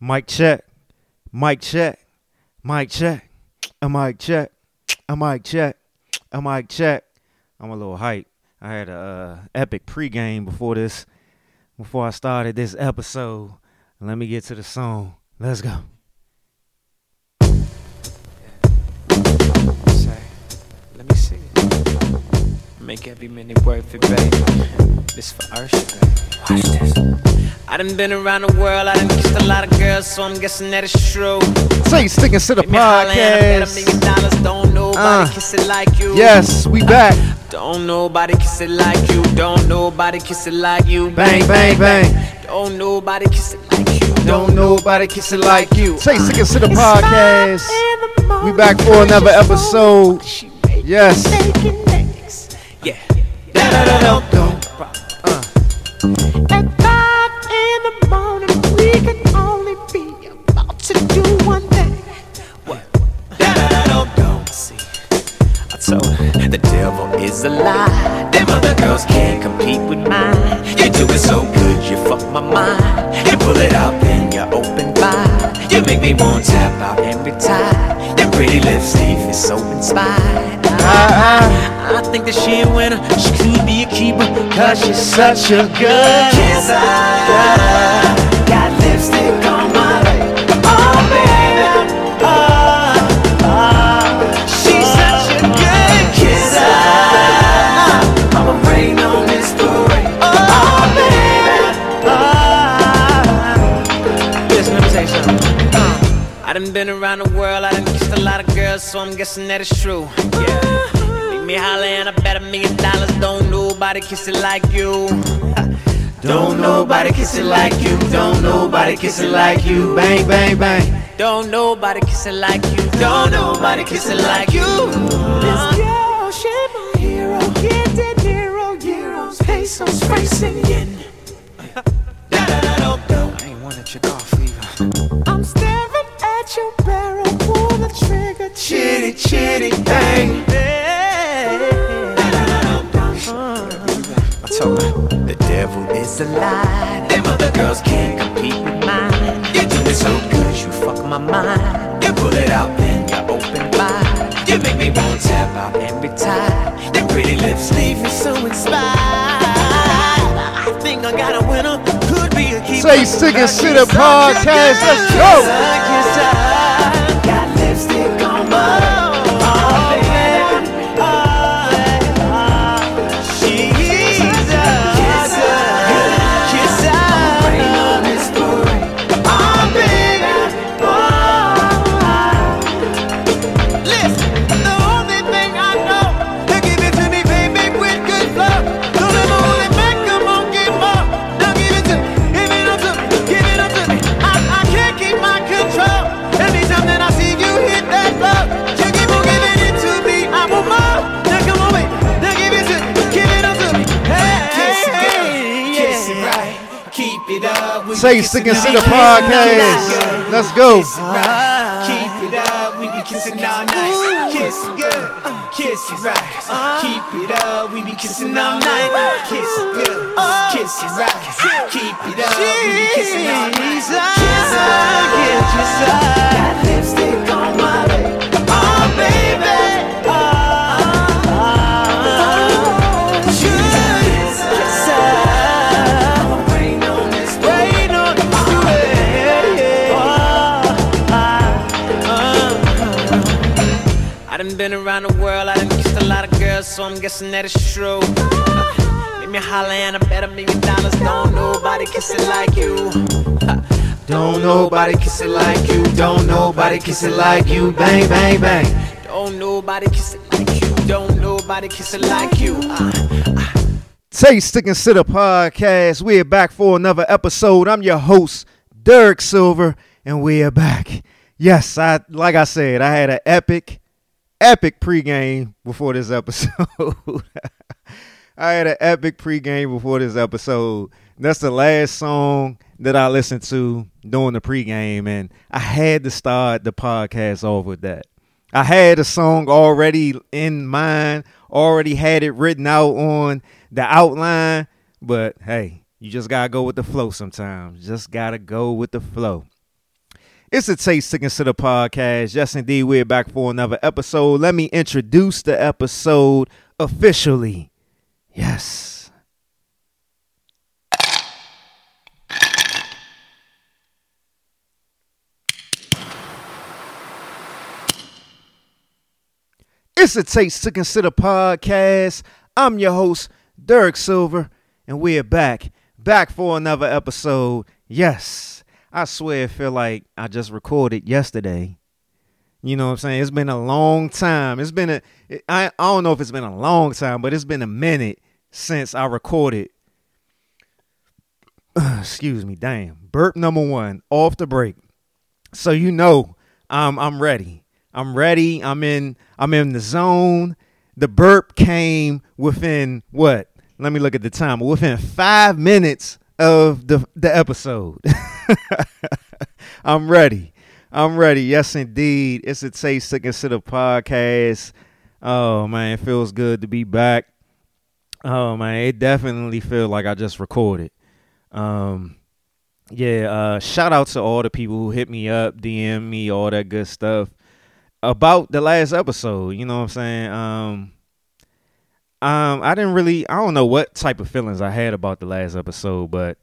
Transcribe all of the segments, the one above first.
Mic check. Mic check. Mic check. A mic check. A mic check. A mic check. I'm a little hype. I had a uh, epic pregame before this, before I started this episode. Let me get to the song. Let's go. Let me see. Make every minute worth it, baby. This for Usher, baby. Watch this. I done been around the world, I done kissed a lot of girls, so I'm guessing that it's true. Say sticking to the Give me a holler and I bet a podcast. don't nobody Uh, kiss it like you. Yes, we back. Don't nobody kiss it like you. Don't nobody kiss it like you. Bang, bang, bang. Don't nobody kiss it like you. Don't nobody kiss it like you. Say sticking to the podcast. We back for another episode. Yes. Yeah. Want to tap out every time. Your pretty lips leave me so inspired. I, I think that she a winner. She could be a keeper, cause she's such a good kisser. Been around the world, I done kissed a lot of girls, so I'm guessing that it's true. Yeah. Make me holler and I bet a million dollars. Don't nobody kiss it like you. Don't nobody kiss it like you. Don't nobody kiss it like you. Bang, bang, bang. Don't nobody kiss it like you. Don't nobody kiss it like you. This uh-huh. girl, she my hero. Get De Niro, euros, pesos, racing yen. I ain't wanna check off either. I'm staring at your barrel, pull the trigger, Chitty chitty bang. I told her the devil is a lie. Them other girls can't compete with mine. You do it so good, you fuck my mind. You pull it out, then you open wide. You make me want to tap out every time. Your pretty lips leave me so inspired. I think I got a winner. Could Say sticking to the podcast. Let's go. Say be sticking kissing to the all night. podcast. Kiss it, girl. Let's go. Kiss it right. Keep it up. We be kissing all night. Kiss good. Kiss right. Keep it up. We be kissing all night. Kiss good. Kiss right. Keep it up. We be kissing all night. Kiss it. Got lipstick so I'm guessing that it's true. Make me holler and I bet a million dollars. Don't nobody kiss it like you. Don't nobody kiss it like you. Don't nobody kiss it like you. Bang, bang, bang. Don't nobody kiss it like you. Don't nobody kiss it like you. Uh, Say sticking to the podcast. We're back for another episode. I'm your host, Derek Silver, and we're back. Yes, I like I said, I had an epic, epic pregame before this episode. I had an epic pregame before this episode. That's the last song that I listened to during the pregame, and I had to start the podcast off with that. I had a song already in mind, already had it written out on the outline, but hey, you just gotta go with the flow sometimes. Just gotta go with the flow. It's a Taste to Consider podcast. Yes, indeed, we're back for another episode. Let me introduce the episode officially. Yes. It's a Taste to Consider podcast. I'm your host, Derek Silver, and we're back, back for another episode. Yes, I swear, I feel like I just recorded yesterday. You know what I'm saying? It's been a long time. It's been a, I, I don't know if it's been a long time, but it's been a minute since I recorded. Excuse me, damn. Burp number one off the break. So you know I'm I'm ready. I'm ready. I'm in I'm in the zone. The burp came within what? Let me look at the time. Within five minutes of the the episode. I'm ready. I'm ready. Yes, indeed. It's a Taste to Consider podcast. Oh man, it feels good to be back. Oh man, it definitely feels like I just recorded. Um, yeah. Uh, shout out to all the people who hit me up, DM me, all that good stuff about the last episode. You know what I'm saying? Um, um, I didn't really, I don't know what type of feelings I had about the last episode, but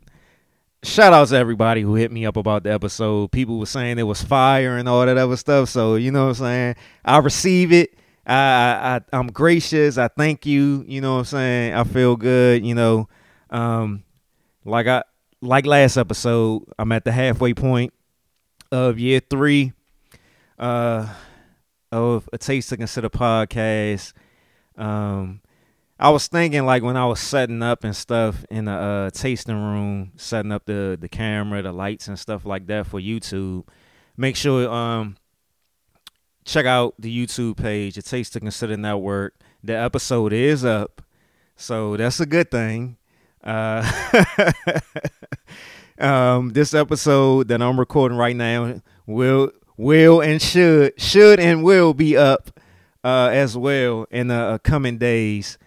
shout out to everybody who hit me up about the episode. People were saying it was fire and all that other stuff. So you know what I'm saying? I receive it. I, I I'm gracious. I thank you. You know what I'm saying? I feel good. You know, um, like I like last episode. I'm at the halfway point of year three. Uh, of a taste to consider podcast. Um, I was thinking like when I was setting up and stuff in the uh, tasting room, setting up the the camera, the lights and stuff like that for YouTube. Make sure um check out the YouTube page, a Taste to Consider Network. The episode is up, so that's a good thing. Uh, um, this episode that I'm recording right now will will and should should and will be up uh, as well in the uh, coming days.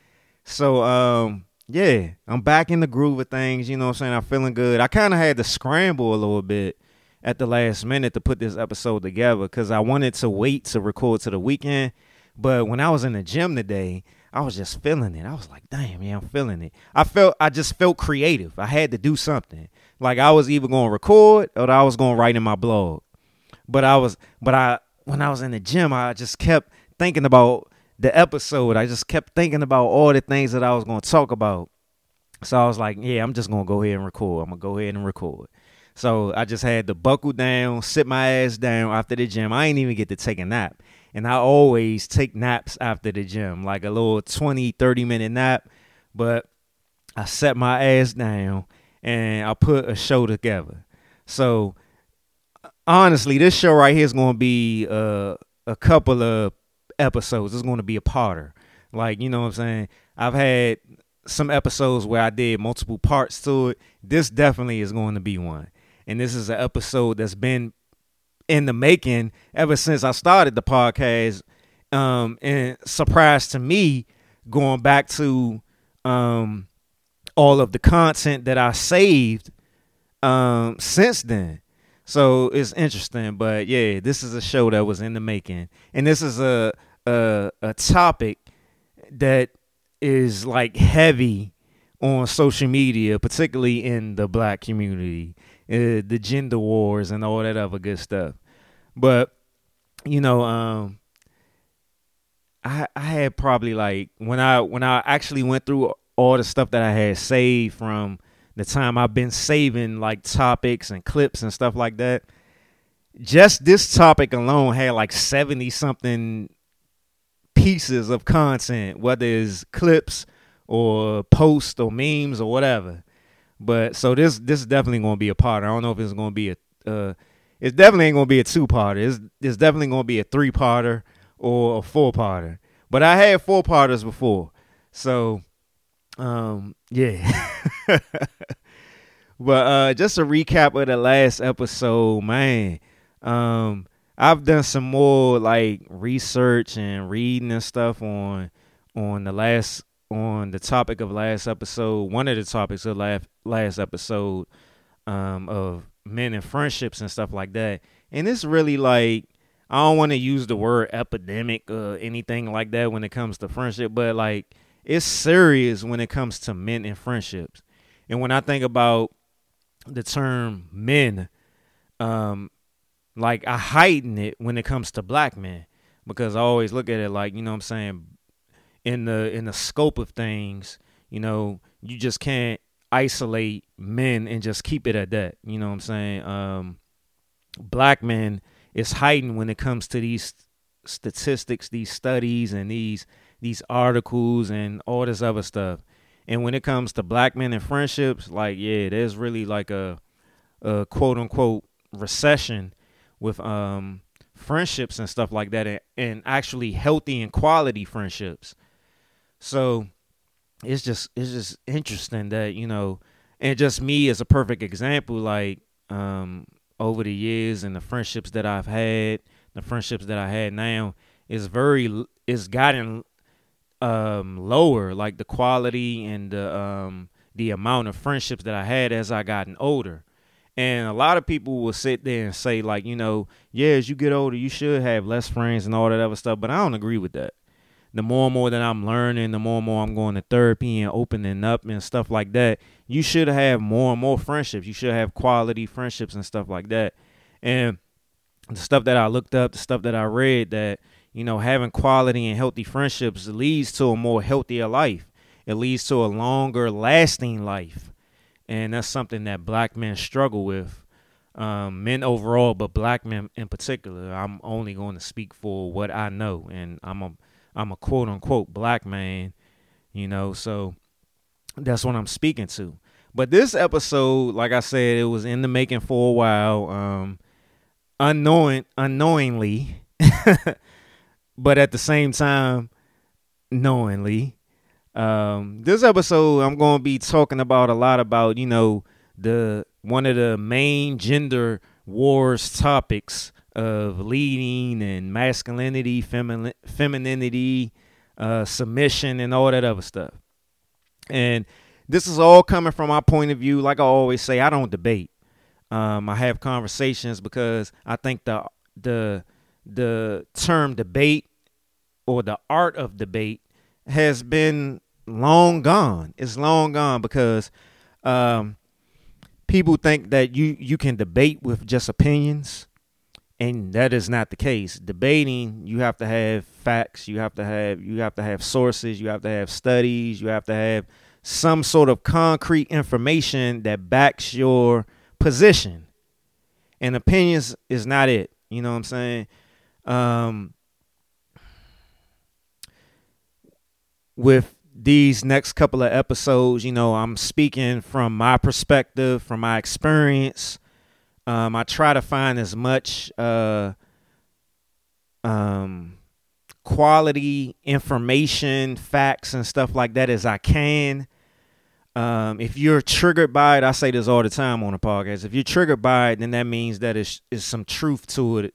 So um yeah, I'm back in the groove of things, you know what I'm saying? I'm feeling good. I kind of had to scramble a little bit at the last minute to put this episode together cuz I wanted to wait to record to the weekend, but when I was in the gym today, I was just feeling it. I was like, "Damn, yeah, I'm feeling it." I felt I just felt creative. I had to do something. Like I was either going to record or I was going to write in my blog. But I was but I when I was in the gym, I just kept thinking about the episode, I just kept thinking about all the things that I was going to talk about. So I was like, yeah, I'm just going to go ahead and record. I'm going to go ahead and record. So I just had to buckle down, sit my ass down after the gym. I ain't even get to take a nap. And I always take naps after the gym, like a little 20, 30 minute nap. But I set my ass down and I put a show together. So honestly, this show right here is going to be uh, a couple of episodes. It's going to be a parter. Like, you know what I'm saying? I've had some episodes where I did multiple parts to it. This definitely is going to be one. And this is an episode that's been in the making ever since I started the podcast. Um, and surprise to me, going back to um, all of the content that I saved um, since then. So it's interesting, but yeah, this is a show that was in the making, and this is a a, a topic that is like heavy on social media, particularly in the black community, uh, the gender wars and all that other good stuff. But you know, um, I I had probably like when I when I actually went through all the stuff that I had saved from the time I've been saving like topics and clips and stuff like that. Just this topic alone had like 70 something pieces of content, whether it's clips or posts or memes or whatever. But so this this is definitely gonna be a part. I don't know if it's gonna be a uh, it's definitely ain't gonna be a two parter. It's it's definitely gonna be a three parter or a four parter. But I had four parters before. So um yeah. but uh just a recap of the last episode, man. Um I've done some more like research and reading and stuff on on the last on the topic of last episode. One of the topics of last last episode um, of men and friendships and stuff like that. And it's really like I don't want to use the word epidemic or anything like that when it comes to friendship, but like it's serious when it comes to men and friendships. And when I think about the term men, um, like I heighten it when it comes to black men because I always look at it like, you know what I'm saying, in the in the scope of things, you know, you just can't isolate men and just keep it at that. You know what I'm saying? Um, black men is heightened when it comes to these statistics, these studies, and these these articles and all this other stuff. And when it comes to black men and friendships, like yeah, there's really like a, a quote unquote recession with um friendships and stuff like that, and, and actually healthy and quality friendships. So it's just it's just interesting that you know, and just me as a perfect example, like um over the years and the friendships that I've had, the friendships that I had now is very it's gotten um lower, like the quality and the um the amount of friendships that I had as I gotten older. And a lot of people will sit there and say, like, you know, yeah, as you get older, you should have less friends and all that other stuff. But I don't agree with that the more and more that I'm learning, the more and more I'm going to therapy and opening up and stuff like that, you should have more and more friendships. You should have quality friendships and stuff like that. And the stuff that I looked up, the stuff that I read, that, you know, having quality and healthy friendships leads to a more healthier life. It leads to a longer lasting life. And that's something that black men struggle with. Um, men overall, but black men in particular. I'm only going to speak for what I know, and I'm a I'm a quote unquote black man, you know, so that's what I'm speaking to. But this episode, like I said, it was in the making for a while, um, unknowing, unknowingly, but at the same time, knowingly. Um, this episode, I'm going to be talking about a lot about, you know, the one of the main gender wars topics of leading and masculinity, femini- femininity, uh, submission, and all that other stuff. And this is all coming from my point of view. Like I always say, I don't debate. Um, I have conversations because I think the the the term debate or the art of debate has been long gone. It's long gone because um, people think that you you can debate with just opinions and that is not the case. Debating you have to have facts you have to have you have to have sources you have to have studies you have to have some sort of concrete information that backs your position. And opinions is not it you know what i'm saying? Um with these next couple of episodes you know i'm speaking from my perspective from my experience um, I try to find as much uh, um, quality information, facts, and stuff like that as I can. Um, if you're triggered by it, I say this all the time on the podcast. If you're triggered by it, then that means that it's, it's some truth to it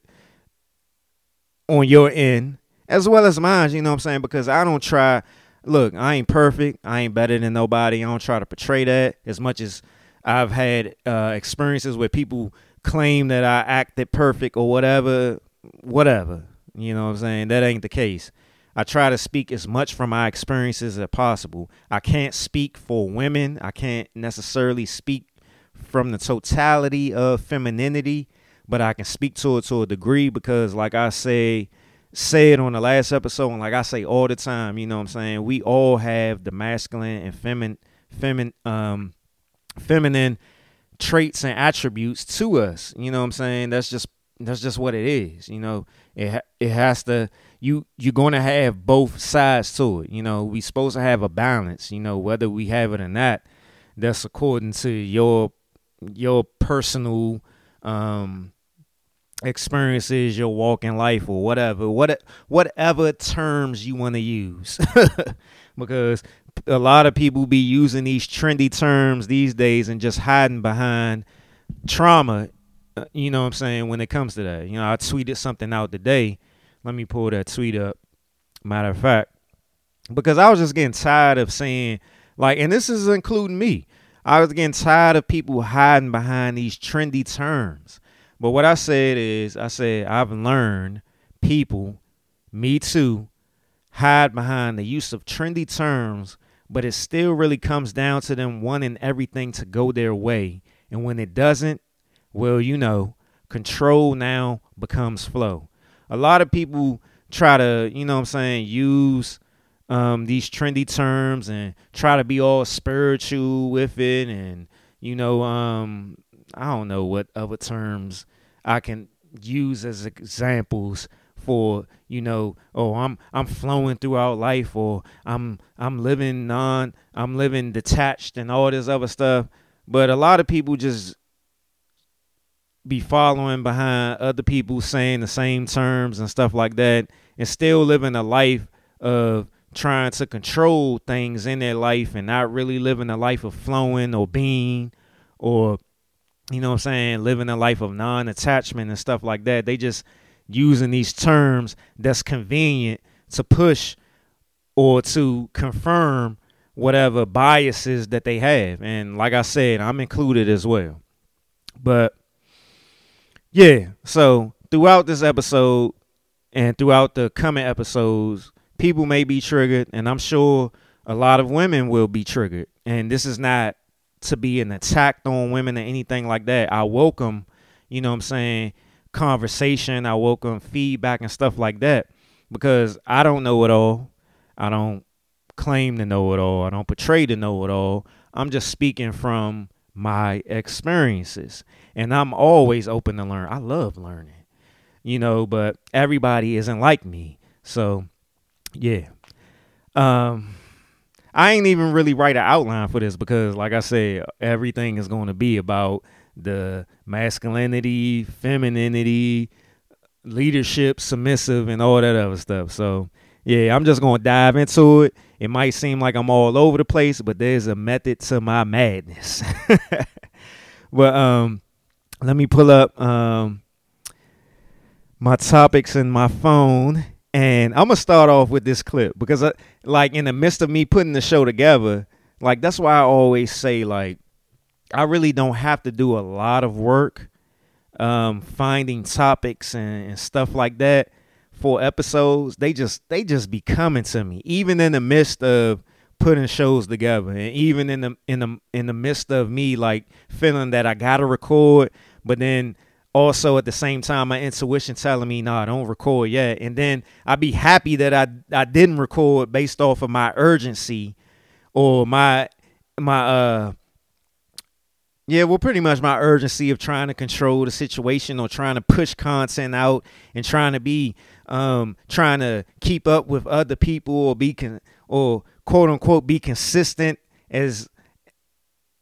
on your end as well as mine. You know what I'm saying? Because I don't try. Look, I ain't perfect. I ain't better than nobody. I don't try to portray that as much as I've had uh, experiences where people claim that I acted perfect or whatever, whatever. You know what I'm saying? That ain't the case. I try to speak as much from my experiences as possible. I can't speak for women. I can't necessarily speak from the totality of femininity, but I can speak to it to a degree because, like I say, said on the last episode, and like I say all the time, you know what I'm saying? We all have the masculine and feminine, feminine, um, feminine traits and attributes to us. You know what I'm saying? That's just that's just what it is. You know, it it has to you you're going to have both sides to it. You know, we supposed to have a balance. You know, whether we have it or not, that's according to your your personal um experiences, your walk in life, or whatever, what whatever terms you want to use, because a lot of people be using these trendy terms these days and just hiding behind trauma. Uh, you know what I'm saying? When it comes to that, you know, I tweeted something out today. Let me pull that tweet up. Matter of fact, because I was just getting tired of saying like, and this is including me. I was getting tired of people hiding behind these trendy terms. But what I said is, I said, I've learned people, me too, hide behind the use of trendy terms, but it still really comes down to them wanting everything to go their way. And when it doesn't, well, you know, control now becomes flow. A lot of people try to, you know what I'm saying, use um, these trendy terms and try to be all spiritual with it and you know um, I don't know what other terms I can use as examples for you know oh I'm I'm flowing throughout life or I'm I'm living non I'm living detached and all this other stuff. But a lot of people just be following behind other people saying the same terms and stuff like that and still living a life of trying to control things in their life and not really living a life of flowing or being or you know what I'm saying, living a life of non-attachment and stuff like that. They just using these terms that's convenient to push or to confirm whatever biases that they have. And like I said, I'm included as well. But yeah, so throughout this episode and throughout the coming episodes, people may be triggered, and I'm sure a lot of women will be triggered. And this is not to be an attack on women or anything like that. I welcome, you know what I'm saying, conversation. I welcome feedback and stuff like that because I don't know it all. I don't claim to know it all. I don't portray to know it all. I'm just speaking from my experiences. And I'm always open to learn. I love learning, you know, but everybody isn't like me. So yeah. Um I ain't even really write an outline for this because like I said, everything is going to be about the masculinity, femininity, leadership, submissive and all that other stuff. So, yeah, I'm just going to dive into it. It might seem like I'm all over the place, but there's a method to my madness. but um let me pull up um my topics in my phone and I'm gonna start off with this clip because, I, like, in the midst of me putting the show together, like that's why I always say, like, I really don't have to do a lot of work um, finding topics and, and stuff like that for episodes. They just they just be coming to me, even in the midst of putting shows together, and even in the in the in the midst of me like feeling that I gotta record, but then also at the same time my intuition telling me no nah, don't record yet. And then i'd be happy that i i didn't record based off of my urgency or my my uh yeah well pretty much my urgency of trying to control the situation or trying to push content out and trying to be um trying to keep up with other people or be con- or quote unquote be consistent as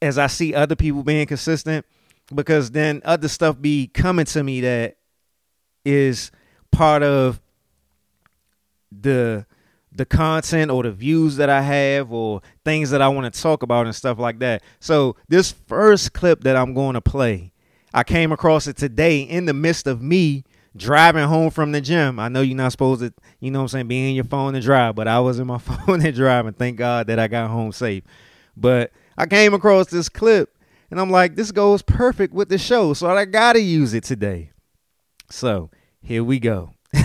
as i see other people being consistent because then other stuff be coming to me that is part of the the content or the views that I have or things that I want to talk about and stuff like that. So this first clip that I'm going to play, I came across it today in the midst of me driving home from the gym. I know you're not supposed to, you know what I'm saying, be in your phone and drive, but I was in my phone and driving. Thank God that I got home safe. But I came across this clip and I'm like, this goes perfect with the show. So I got to use it today. So here we go.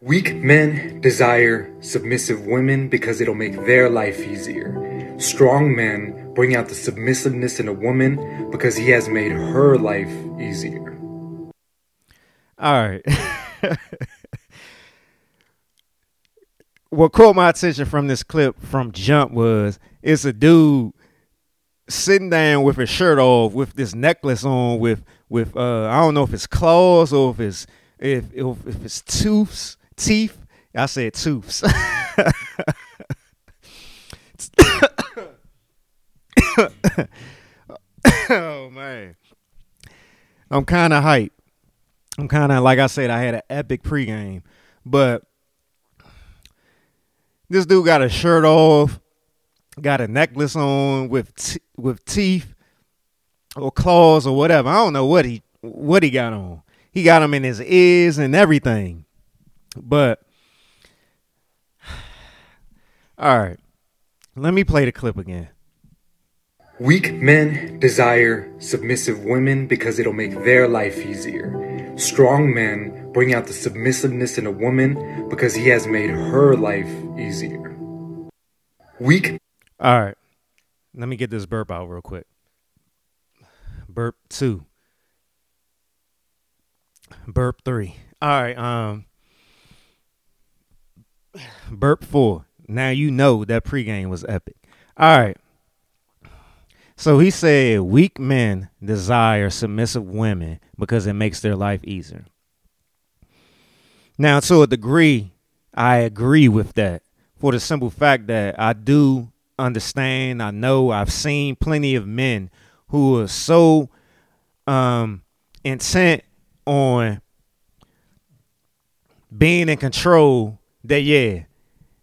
Weak men desire submissive women because it'll make their life easier. Strong men bring out the submissiveness in a woman because he has made her life easier. All right. what caught my attention from this clip from Jump was it's a dude sitting down with his shirt off with this necklace on with with uh I don't know if it's claws or if it's if if, if it's tooths teeth. I said tooths. Oh man. I'm kind of hyped. I'm kind of like I said I had an epic pregame. But this dude got a shirt off, got a necklace on with t- with teeth or claws or whatever. I don't know what he what he got on. He got them in his ears and everything. But All right. Let me play the clip again. Weak men desire submissive women because it'll make their life easier. Strong men bring out the submissiveness in a woman because he has made her life easier. Weak All right. Let me get this burp out real quick. Burp two. Burp three. All right. Um. Burp four. Now you know that pregame was epic. All right. So he said weak men desire submissive women because it makes their life easier. Now, to a degree, I agree with that for the simple fact that I do understand, I know, I've seen plenty of men who are so um, intent on being in control that, yeah,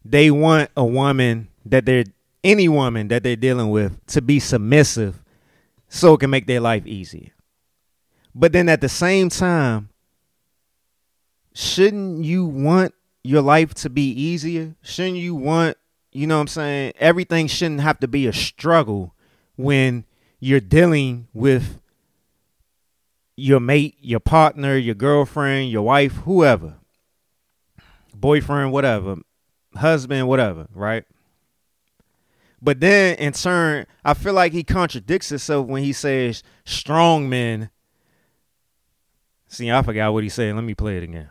they want a woman that they're any woman that they're dealing with to be submissive so it can make their life easier. But then at the same time, shouldn't you want your life to be easier? Shouldn't you want, you know what I'm saying? Everything shouldn't have to be a struggle when you're dealing with your mate, your partner, your girlfriend, your wife, whoever, boyfriend, whatever, husband, whatever, right? But then in turn, I feel like he contradicts himself when he says strong men. See, I forgot what he said. Let me play it again.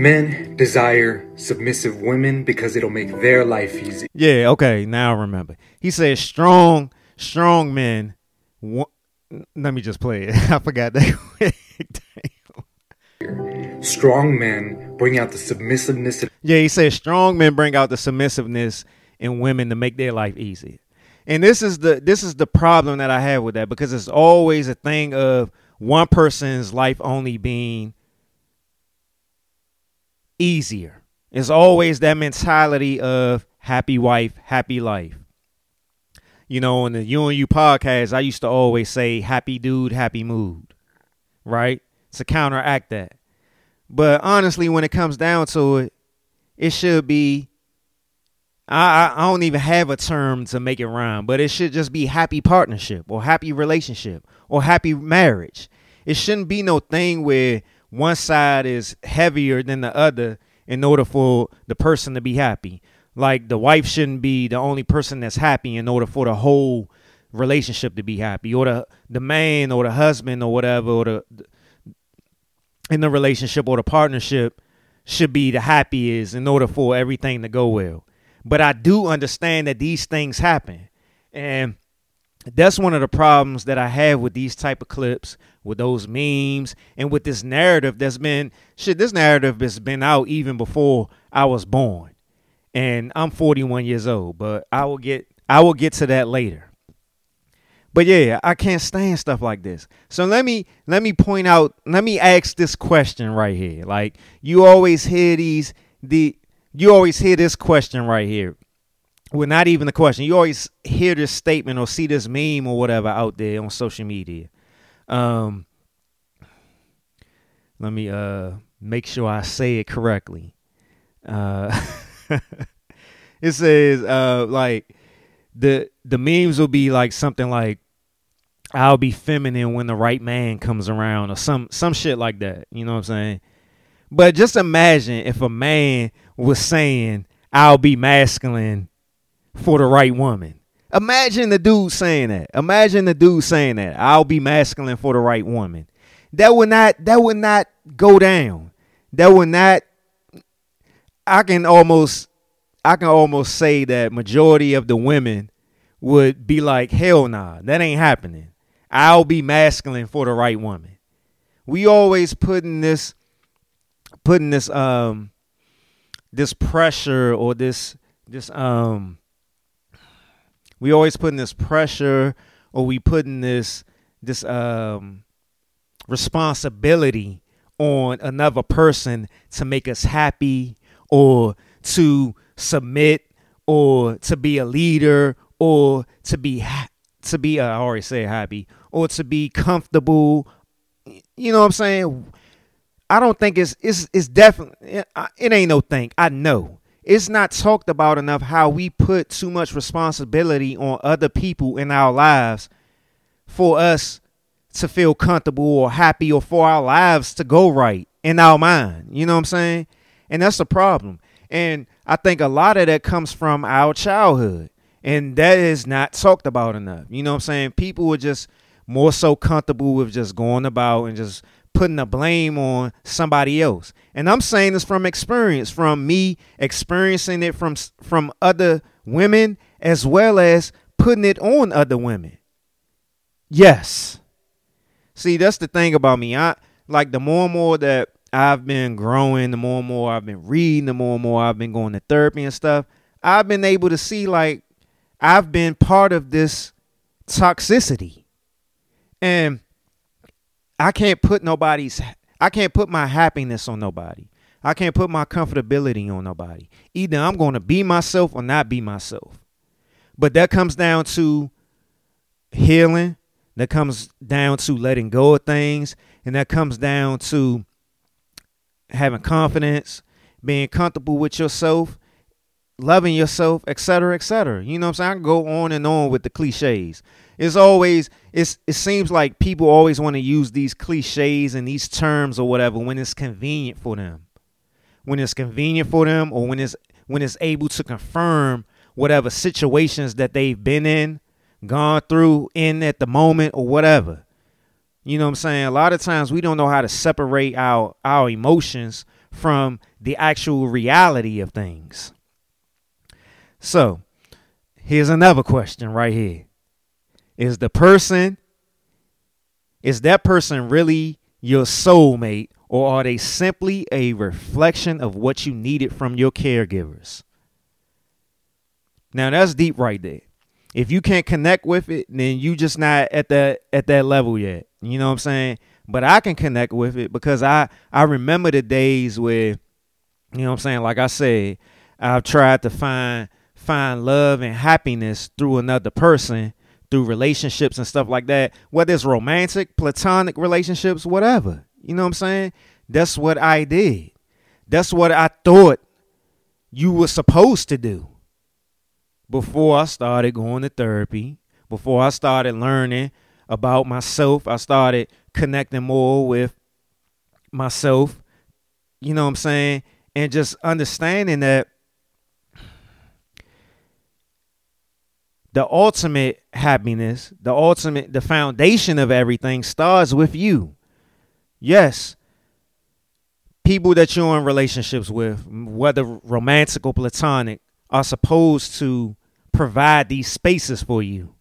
men desire submissive women because it'll make their life easy. Yeah, okay, now I remember. He said strong, strong men. wa- Let me just play it. I forgot that. Strong men bring out the submissiveness yeah, he says strong men bring out the submissiveness in women to make their life easy. And this is the this is the problem that I have with that because it's always a thing of one person's life only being easier. It's always that mentality of happy wife, happy life. You know, in the You and You podcast, I used to always say happy dude, happy mood, right? To counteract that. But honestly, when it comes down to it, it should be I, I don't even have a term to make it rhyme, but it should just be happy partnership or happy relationship or happy marriage. It shouldn't be no thing where one side is heavier than the other in order for the person to be happy. Like the wife shouldn't be the only person that's happy in order for the whole relationship to be happy, or the the man or the husband or whatever, or the in the relationship or the partnership should be the happiest in order for everything to go well. But I do understand that these things happen. And that's one of the problems that I have with these type of clips, with those memes, and with this narrative that's been shit, this narrative has been out even before I was born. And I'm 41 years old, but I will get I will get to that later. But yeah, I can't stand stuff like this. So let me let me point out, let me ask this question right here. Like you always hear these the you always hear this question right here. Well, not even the question. You always hear this statement or see this meme or whatever out there on social media. Um let me uh make sure I say it correctly. Uh it says uh like the the memes will be like something like I'll be feminine when the right man comes around or some some shit like that. You know what I'm saying? But just imagine if a man was saying I'll be masculine for the right woman. Imagine the dude saying that. Imagine the dude saying that. I'll be masculine for the right woman. That would not that would not go down. That would not I can almost I can almost say that majority of the women would be like, hell nah, that ain't happening. I'll be masculine for the right woman. We always putting this putting this um this pressure or this this um we always putting this pressure or we putting this this um responsibility on another person to make us happy or to submit or to be a leader or to be ha- to be uh, I already say happy or to be comfortable. You know what I'm saying I don't think it's it's it's definitely it, ain't no thing I know it's not talked about enough how we put too much responsibility on other people in our lives for us to feel comfortable or happy or for our lives to go right in our mind. You know what I'm saying? And that's the problem. And I think a lot of that comes from our childhood. And that is not talked about enough. You know what I'm saying? People were just more so comfortable with just going about and just putting the blame on somebody else. And I'm saying this from experience, from me experiencing it from from other women as well as putting it on other women. Yes. See, that's the thing about me. I like the more and more that I've been growing, the more and more I've been reading, the more and more I've been going to therapy and stuff. I've been able to see like I've been part of this toxicity. And I can't put nobody's I can't put my happiness on nobody. I can't put my comfortability on nobody. Either I'm going to be myself or not be myself. But that comes down to healing, that comes down to letting go of things, and that comes down to having confidence, being comfortable with yourself, loving yourself, etc., etc. You know what I'm saying? I can go on and on with the cliches. It's always it's it seems like people always want to use these cliches and these terms or whatever when it's convenient for them. When it's convenient for them or when it's when it's able to confirm whatever situations that they've been in, gone through in at the moment or whatever. You know what I'm saying? A lot of times we don't know how to separate our our emotions from the actual reality of things. So, here's another question right here. Is the person is that person really your soulmate or are they simply a reflection of what you needed from your caregivers? Now that's deep right there. If you can't connect with it, then you just not at that at that level yet. You know what I'm saying? But I can connect with it because I I remember the days where you know what I'm saying, like I said, I've tried to find find love and happiness through another person through relationships and stuff like that, whether it's romantic, platonic relationships, whatever. You know what I'm saying? That's what I did. That's what I thought you were supposed to do before I started going to therapy, before I started learning about myself. I started connecting more with myself, you know what I'm saying? And just understanding that the ultimate happiness, the ultimate, the foundation of everything starts with you. Yes, people that you're in relationships with, whether romantic or platonic, are supposed to provide these spaces for you.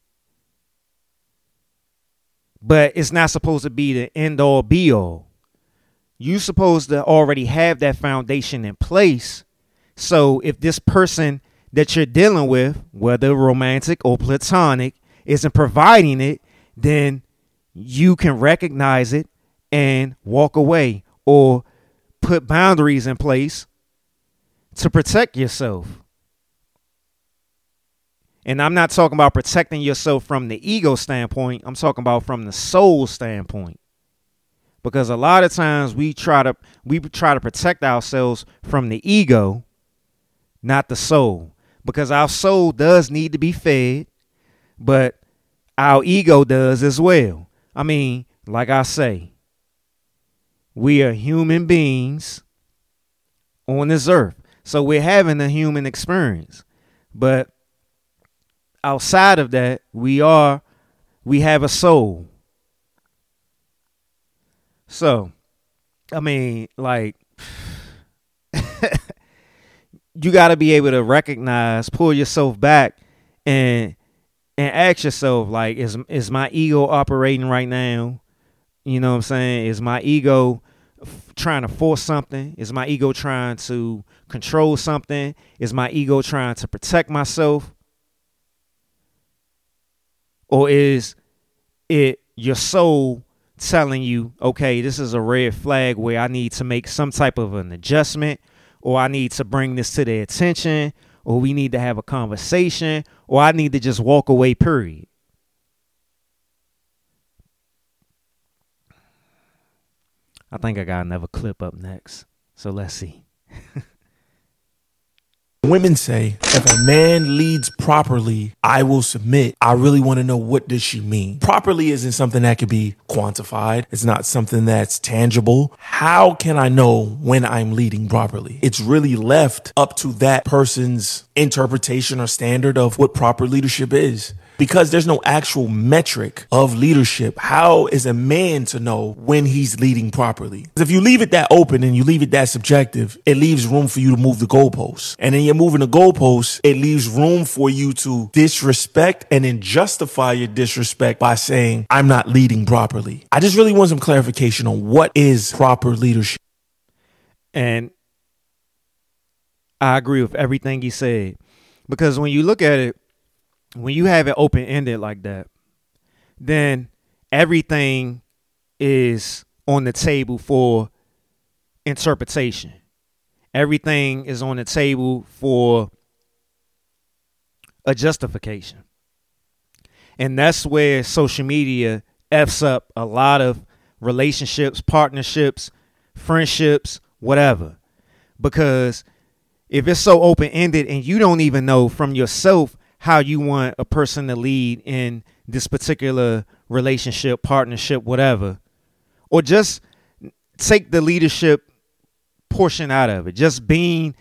But it's not supposed to be the end all be all. You're supposed to already have that foundation in place. So if this person that you're dealing with, whether romantic or platonic, isn't providing it, then you can recognize it and walk away or put boundaries in place to protect yourself. And I'm not talking about protecting yourself from the ego standpoint, I'm talking about from the soul standpoint. Because a lot of times we try to we try to protect ourselves from the ego, not the soul because our soul does need to be fed, but our ego does as well. I mean, like I say, we are human beings on this earth. So we're having a human experience. But outside of that, we are we have a soul. So, I mean, like you got to be able to recognize, pull yourself back, and and ask yourself like, is is my ego operating right now? You know what I'm saying? Is my ego f- trying to force something? Is my ego trying to control something? Is my ego trying to protect myself? Or is it your soul telling you, okay, this is a red flag where I need to make some type of an adjustment or I need to bring this to their attention, or we need to have a conversation, or I need to just walk away, period. I think I got another clip up next. So let's see. Women say, if a man leads properly, I will submit. I really want to know what does she mean? Properly isn't something that could be quantified. It's not something that's tangible. How can I know when I'm leading properly? It's really left up to that person's interpretation or standard of what proper leadership is because there's no actual metric of leadership. How is a man to know when he's leading properly? If you leave it that open and you leave it that subjective, it leaves room for you to move the goalposts. And then you're moving the goalposts, it leaves room for you to disrespect and then justify your disrespect by saying, I'm not leading properly. I just really want some clarification on what is proper leadership. And I agree with everything he said. Because when you look at it, when you have it open ended like that, then everything is on the table for interpretation. Everything is on the table for a justification. And that's where social media F's up a lot of relationships, partnerships, friendships, whatever. Because if it's so open ended and you don't even know from yourself how you want a person to lead in this particular relationship, partnership, whatever, or just take the leadership portion out of it. Just being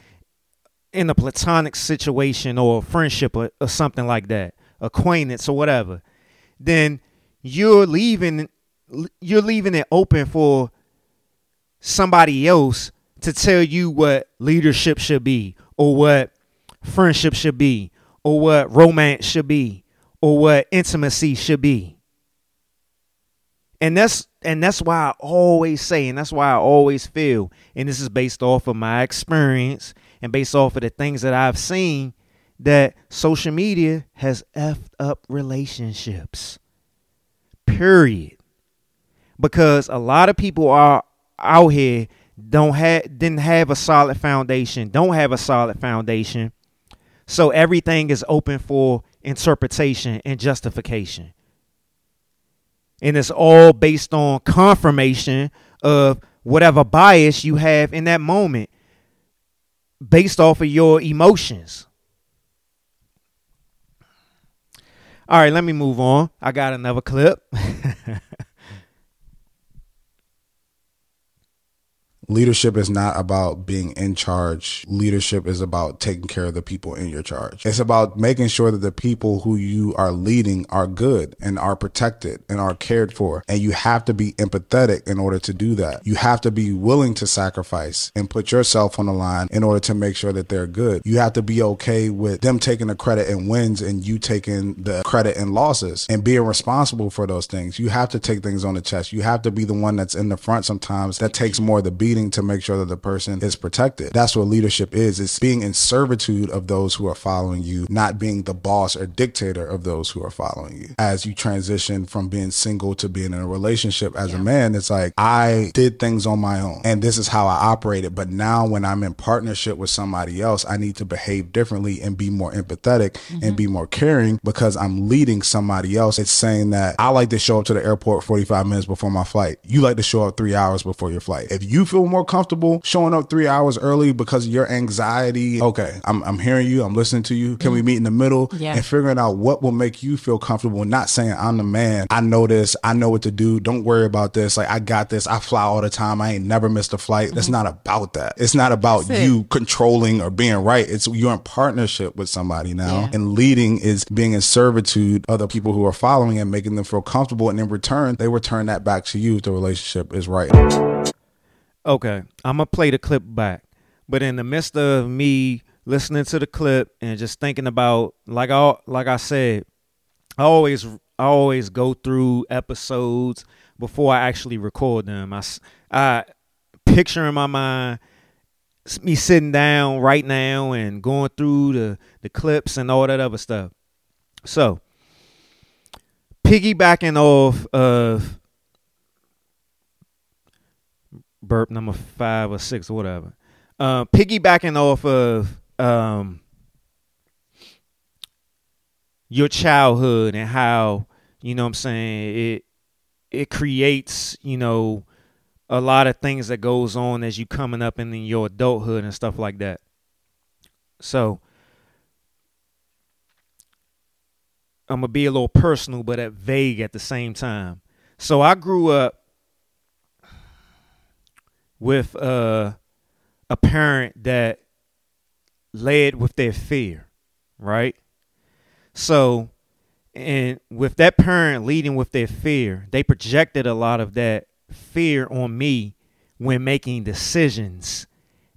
in a platonic situation or friendship or, or something like that, acquaintance or whatever, then you're leaving you're leaving it open for somebody else to tell you what leadership should be or what friendship should be or what romance should be or what intimacy should be. And that's and that's why I always say, and that's why I always feel, and this is based off of my experience and based off of the things that I've seen, that social media has effed up relationships. Period. Because a lot of people are out here don't have didn't have a solid foundation, don't have a solid foundation, so everything is open for interpretation and justification. And it's all based on confirmation of whatever bias you have in that moment based off of your emotions. All right, let me move on. I got another clip. Leadership is not about being in charge. Leadership is about taking care of the people in your charge. It's about making sure that the people who you are leading are good and are protected and are cared for. And you have to be empathetic in order to do that. You have to be willing to sacrifice and put yourself on the line in order to make sure that they're good. You have to be okay with them taking the credit and wins and you taking the credit and losses and being responsible for those things. You have to take things on the chest. You have to be the one that's in the front sometimes that takes more of the beat to make sure that the person is protected. That's what leadership is. It's being in servitude of those who are following you, not being the boss or dictator of those who are following you. As you transition from being single to being in a relationship as yeah. a man, it's like I did things on my own and this is how I operated. But now when I'm in partnership with somebody else, I need to behave differently and be more empathetic mm-hmm. and be more caring because I'm leading somebody else. It's saying that I like to show up to the airport 45 minutes before my flight. You like to show up three hours before your flight. If you feel feel more comfortable showing up three hours early because of your anxiety, okay, I'm, I'm hearing you, I'm listening to you. Can we meet in the middle? Yeah. And figuring out what will make you feel comfortable, not saying I'm the man. I know this. I know what to do. Don't worry about this. Like I got this. I fly all the time. I ain't never missed a flight. That's mm-hmm. not about that. It's not about That's you controlling or being right. It's you're in partnership with somebody now. Yeah. And leading is being in servitude of the people who are following and making them feel comfortable. And in return, they return that back to you if the relationship is right. Okay, I'm gonna play the clip back, but in the midst of me listening to the clip and just thinking about, like I like I said, I always I always go through episodes before I actually record them. I I picture in my mind me sitting down right now and going through the the clips and all that other stuff. So, piggybacking off of burp number five or six or whatever. Uh, piggybacking off of um, your childhood and how you know what I'm saying it it creates you know a lot of things that goes on as you coming up in your adulthood and stuff like that. So I'm gonna be a little personal, but at vague at the same time. So I grew up with uh, a parent that led with their fear, right? So, and with that parent leading with their fear, they projected a lot of that fear on me when making decisions.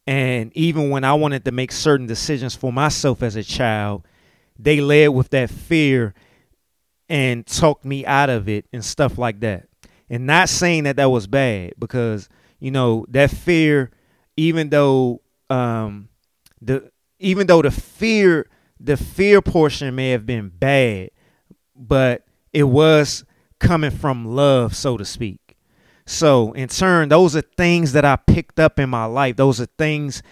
And even when I wanted to make certain decisions for myself as a child, they led with that fear and talked me out of it and stuff like that. And not saying that that was bad because you know that fear, even though um, the even though the fear the fear portion may have been bad, but it was coming from love, so to speak. So in turn, those are things that I picked up in my life. Those are things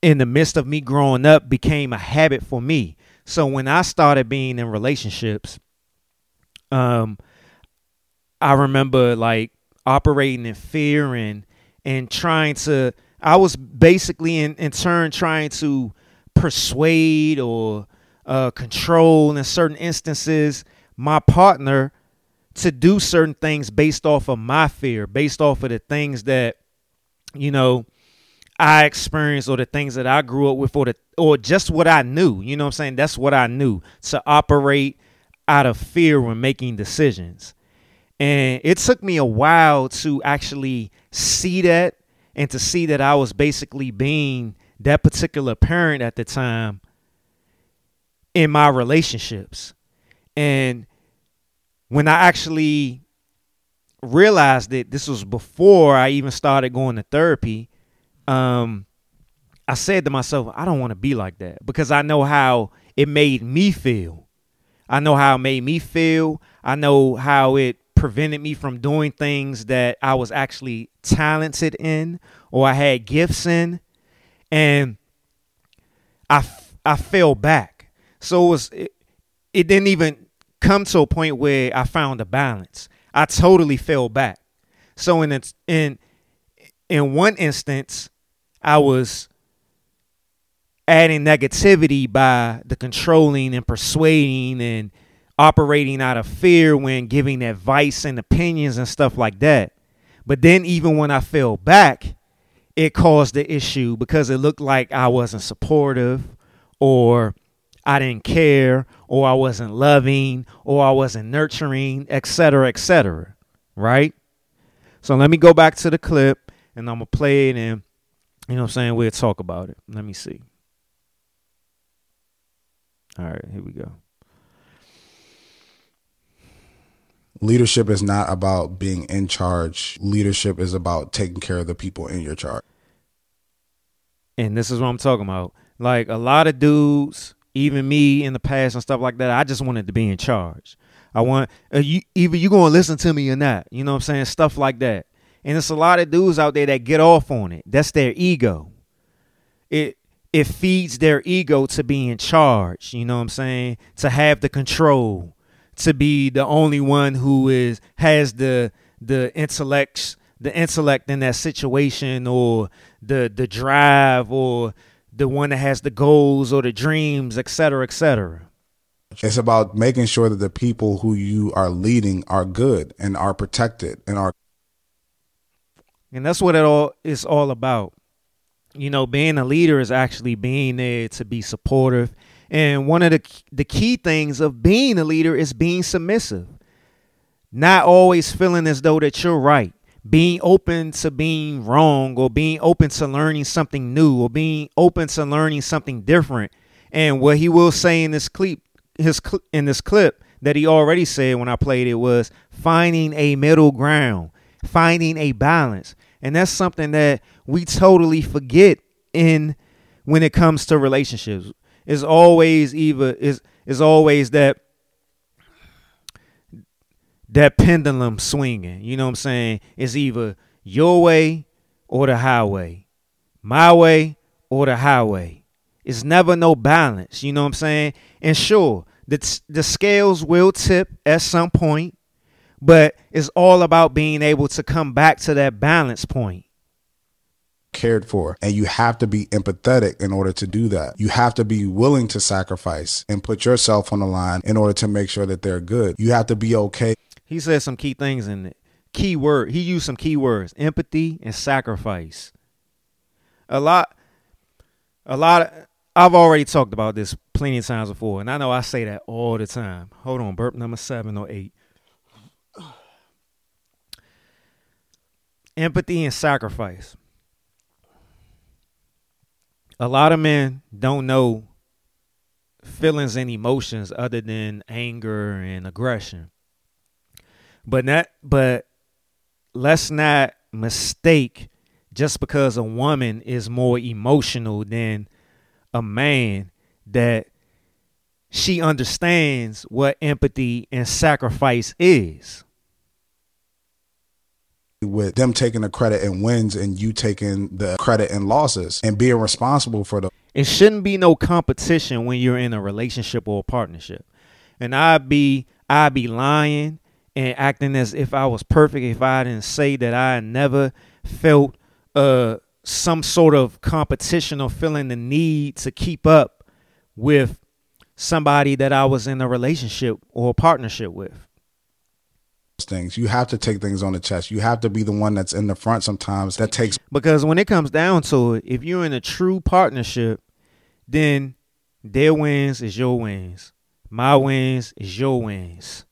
in the midst of me growing up became a habit for me. So when I started being in relationships, um, I remember like operating in fear and and trying to. I was basically in in turn trying to persuade or uh, control in certain instances my partner to do certain things based off of my fear, based off of the things that you know I experienced or the things that I grew up with or the or just what I knew. You know what I'm saying? That's what I knew to operate out of fear when making decisions. And it took me a while to actually see that and to see that I was basically being that particular parent at the time in my relationships. And when I actually realized that this was before I even started going to therapy, um, I said to myself, I don't want to be like that because I know how it made me feel. I know how it made me feel. I know how it prevented me from doing things that I was actually talented in or I had gifts in. And I, I fell back. So it was it, it didn't even come to a point where I found a balance. I totally fell back. So in in in one instance, I was adding negativity by the controlling and persuading and operating out of fear when giving advice and opinions and stuff like that. But then even when I fell back, it caused the issue because it looked like I wasn't supportive or I didn't care or I wasn't loving or I wasn't nurturing, etc., etc. Right? So let me go back to the clip and I'm going to play it and you know what I'm saying? We'll talk about it. Let me see. All right, here we go. Leadership is not about being in charge. Leadership is about taking care of the people in your charge. And this is what I'm talking about. Like a lot of dudes, even me in the past and stuff like that, I just wanted to be in charge. I want uh, you, either you gonna listen to me or not. You know what I'm saying? Stuff like that. And it's a lot of dudes out there that get off on it. That's their ego. It it feeds their ego to be in charge, you know what I'm saying? To have the control, to be the only one who is has the the intellects the intellect in that situation or the the drive or the one that has the goals or the dreams, et cetera, et cetera. It's about making sure that the people who you are leading are good and are protected and are and that's what it all is all about. You know, being a leader is actually being there to be supportive. And one of the the key things of being a leader is being submissive. Not always feeling as though that you're right. Being open to being wrong or being open to learning something new or being open to learning something different. And what he will say in this clip his in this clip that he already said when I played it was finding a middle ground, finding a balance. And that's something that we totally forget in when it comes to relationships. Is always either is is always that that pendulum swinging. You know what I'm saying? It's either your way or the highway. My way or the highway. It's never no balance, you know what I'm saying? And sure, the the scales will tip at some point but it's all about being able to come back to that balance point. Cared for. And you have to be empathetic in order to do that. You have to be willing to sacrifice and put yourself on the line in order to make sure that they're good. You have to be okay. He said some key things in it. Key word. He used some key words: empathy and sacrifice. A lot, a lot. Of, I've already talked about this plenty of times before, and I know I say that all the time. Hold on, burp number seven or eight. Empathy and sacrifice. A lot of men don't know feelings and emotions other than anger and aggression. But not but let's not mistake just because a woman is more emotional than a man that she understands what empathy and sacrifice is. With them taking the credit and wins and you taking the credit and losses and being responsible for the It shouldn't be no competition when you're in a relationship or a partnership. And I'd be I'd be lying and acting as if I was perfect if I didn't say that I never felt uh some sort of competition or feeling the need to keep up with somebody that I was in a relationship or a partnership with. Things. You have to take things on the chest. You have to be the one that's in the front sometimes that takes Because when it comes down to it, if you're in a true partnership, then their wins is your wins. My wins is your wins.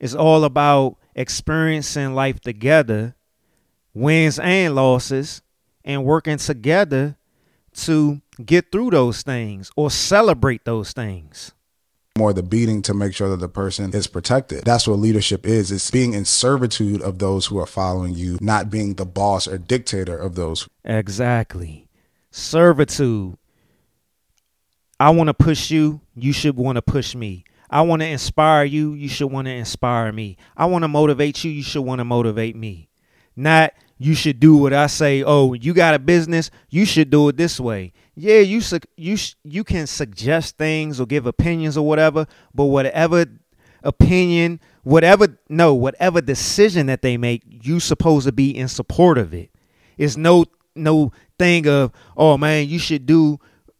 It's all about experiencing life together, wins and losses, and working together to get through those things or celebrate those things. More the beating to make sure that the person is protected. That's what leadership is. It's being in servitude of those who are following you, not being the boss or dictator of those. Exactly. Servitude. I want to push you, you should want to push me. I want to inspire you, you should want to inspire me. I want to motivate you, you should want to motivate me. Not you should do what I say. Oh, you got a business, you should do it this way. Yeah, you su- you sh- you can suggest things or give opinions or whatever, but whatever opinion, whatever no, whatever decision that they make, you supposed to be in support of it. It's no no thing of, "Oh man, you should do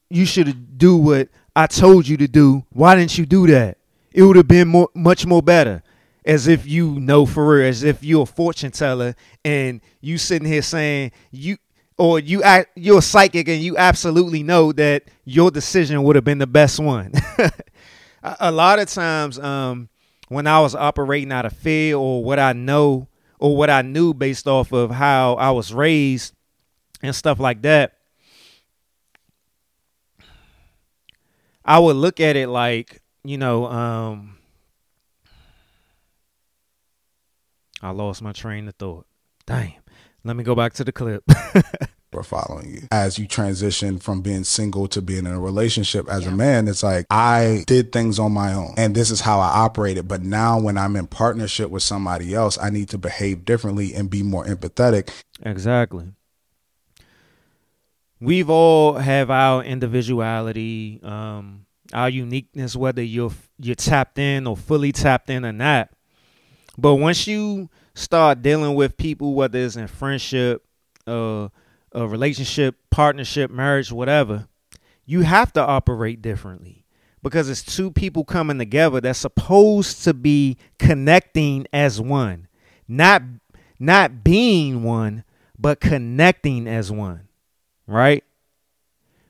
you should do what I told you to do. Why didn't you do that? It would have been more, much more better. As if you know for real, as if you're a fortune teller and you sitting here saying you or you act, you're psychic and you absolutely know that your decision would have been the best one. a, lot of times, um, when I was operating out of fear or what I know or what I knew based off of how I was raised and stuff like that, I would look at it like, you know, um, I lost my train of thought. Damn. Let me go back to the clip. We're following you. As you transition from being single to being in a relationship as a man, it's like I did things on my own and this is how I operated. But now when I'm in partnership with somebody else, I need to behave differently and be more empathetic. exactly. We've all have our individuality, um, our uniqueness, whether you're you're tapped in or fully tapped in or not. But once you start dealing with people, whether it's in friendship, uh, a relationship, partnership, marriage, whatever, you have to operate differently because it's two people coming together that's supposed to be connecting as one, not not being one, but connecting as one. Right?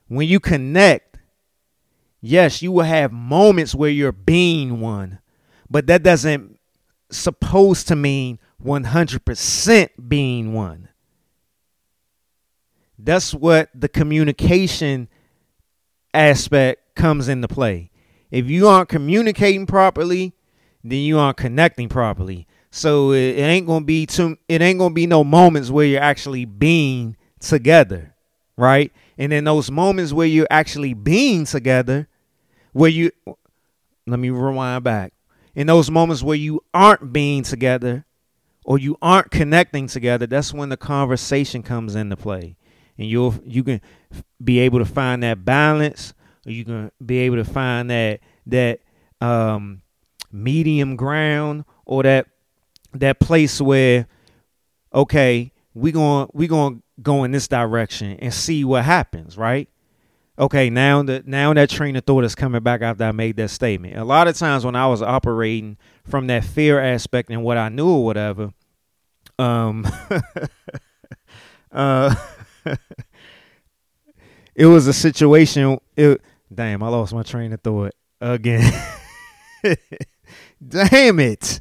When you connect, yes, you will have moments where you're being one, but that doesn't supposed to mean 100% being one. That's what the communication aspect comes into play. If you aren't communicating properly, then you aren't connecting properly. So it, ain't gonna be too. It ain't gonna be no moments where you're actually being together, right? And in those moments where you're actually being together, where you, let me rewind back. In those moments where you aren't being together, or you aren't connecting together, that's when the conversation comes into play and you'll you can be able to find that balance or you can be able to find that that um medium ground or that that place where okay we going we going to go in this direction and see what happens, right? Okay, now that now that train of thought is coming back after I made that statement. A lot of times when I was operating from that fear aspect and what I knew or whatever, um uh it was a situation it damn, I lost my train of thought again. damn it.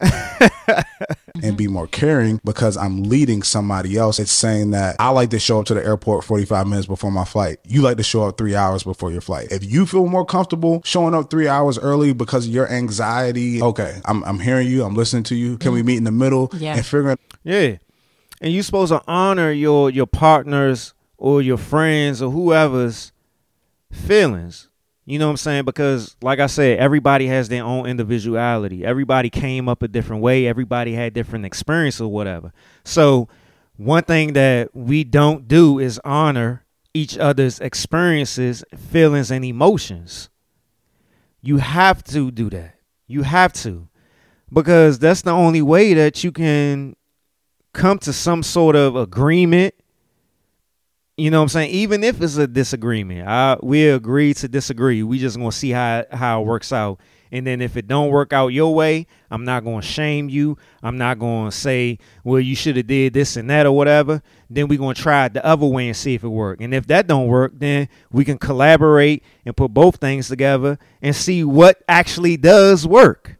and be more caring because I'm leading somebody else. It's saying that I like to show up to the airport 45 minutes before my flight. You like to show up three hours before your flight. If you feel more comfortable showing up three hours early because of your anxiety, okay, I'm, I'm hearing you. I'm listening to you. Can we meet in the middle Yeah. and figuring Yeah. And you're supposed to honor your your partners or your friends or whoever's feelings. You know what I'm saying? Because like I said, everybody has their own individuality. Everybody came up a different way. Everybody had different experience or whatever. So one thing that we don't do is honor each other's experiences, feelings, and emotions. You have to do that. You have to. Because that's the only way that you can come to some sort of agreement. You know what I'm saying? Even if it's a disagreement, I, we agree to disagree. We just gonna see how how it works out. And then if it don't work out your way, I'm not gonna shame you. I'm not gonna say, well, you should have did this and that or whatever. Then we gonna try it the other way and see if it work. And if that don't work, then we can collaborate and put both things together and see what actually does work.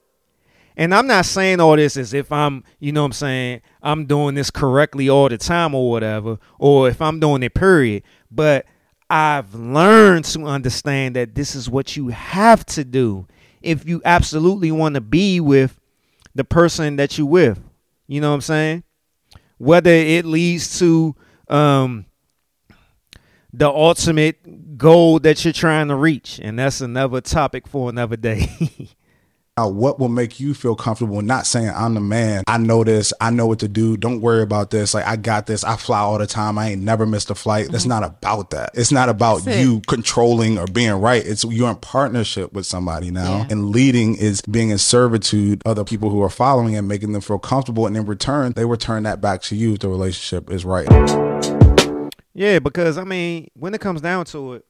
And I'm not saying all this as if I'm, you know what I'm saying, I'm doing this correctly all the time or whatever, or if I'm doing it, period. But I've learned to understand that this is what you have to do if you absolutely want to be with the person that you with. You know what I'm saying? Whether it leads to um the ultimate goal that you're trying to reach. And that's another topic for another day. out what will make you feel comfortable not saying I'm the man. I know this. I know what to do. Don't worry about this. Like I got this. I fly all the time. I ain't never missed a flight. That's mm-hmm. not about that. It's not about it. you controlling or being right. It's you're in partnership with somebody now. Yeah. And leading is being in servitude of the people who are following and making them feel comfortable. And in return, they return that back to you if the relationship is right. Yeah, because I mean, when it comes down to it,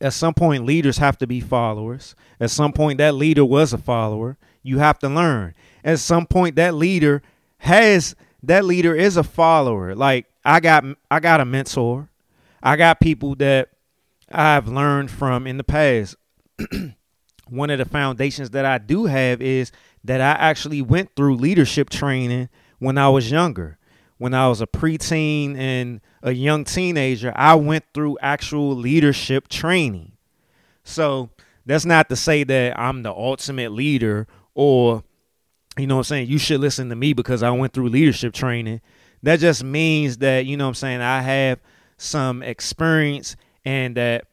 at some point leaders have to be followers. At some point that leader was a follower. You have to learn. At some point that leader has that leader is a follower. Like I got I got a mentor. I got people that I've learned from in the past. One of the foundations that I do have is that I actually went through leadership training when I was younger. When I was a preteen and a young teenager, I went through actual leadership training. So that's not to say that I'm the ultimate leader or, you know what I'm saying, you should listen to me because I went through leadership training. That just means that, you know what I'm saying, I have some experience and that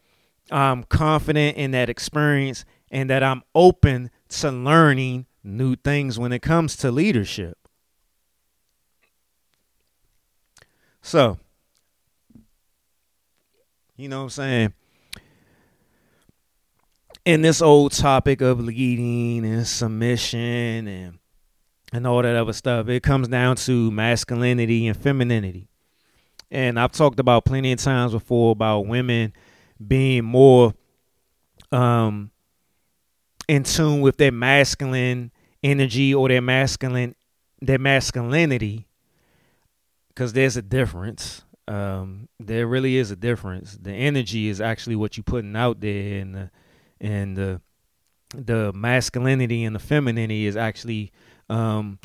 I'm confident in that experience and that I'm open to learning new things when it comes to leadership. So, you know what I'm saying? In this old topic of leading and submission and and all that other stuff, it comes down to masculinity and femininity. And I've talked about plenty of times before about women being more um in tune with their masculine energy or their masculine their masculinity because there's a difference. Um there really is a difference. The energy is actually what you're putting out there and the and the the masculinity and the femininity is actually um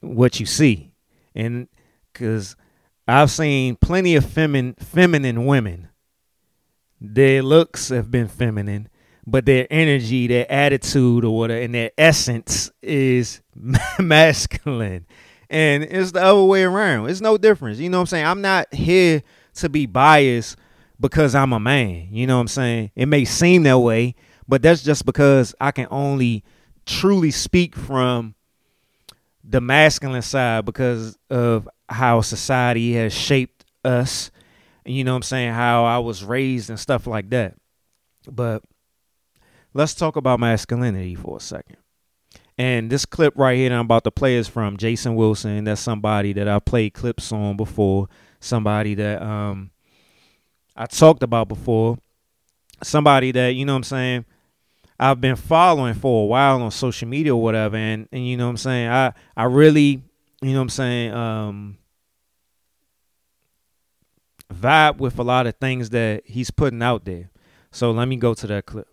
what you see. And because i've seen plenty of femin- feminine women. Their looks have been feminine but their energy, their attitude, or whatever, and their essence is masculine. And it's the other way around. It's no difference. You know what I'm saying? I'm not here to be biased because I'm a man. You know what I'm saying? It may seem that way, but that's just because I can only truly speak from the masculine side because of how society has shaped us. You know what I'm saying? How I was raised and stuff like that. But let's talk about masculinity for a second. And this clip right here that I'm about to play is from Jason Wilson. That's somebody that I've played clips on before. somebody that um I talked about before, somebody that you know what I'm saying I've been following for a while on social media or whatever, and and you know what I'm saying I I really you know what I'm saying um vibe with a lot of things that he's putting out there. So let me go to that clip.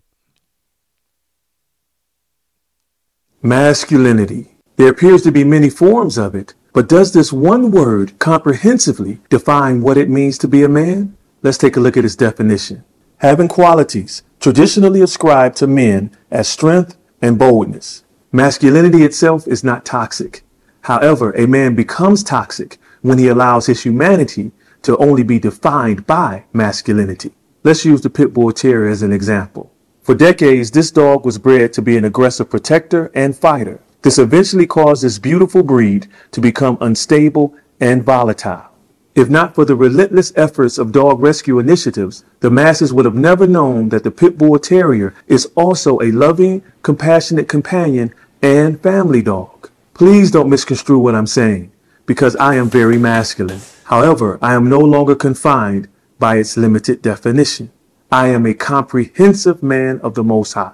Masculinity. There appears to be many forms of it, but does this one word comprehensively define what it means to be a man? Let's take a look at its definition. Having qualities traditionally ascribed to men as strength and boldness. Masculinity itself is not toxic. However, a man becomes toxic when he allows his humanity to only be defined by masculinity. Let's use the pit bull terrier as an example. For decades, this dog was bred to be an aggressive protector and fighter. This eventually caused this beautiful breed to become unstable and volatile. If not for the relentless efforts of dog rescue initiatives, the masses would have never known that the pit bull terrier is also a loving, compassionate companion and family dog. Please don't misconstrue what I'm saying, because I am very masculine. However, I am no longer confined by its limited definition. I am a comprehensive man of the Most High,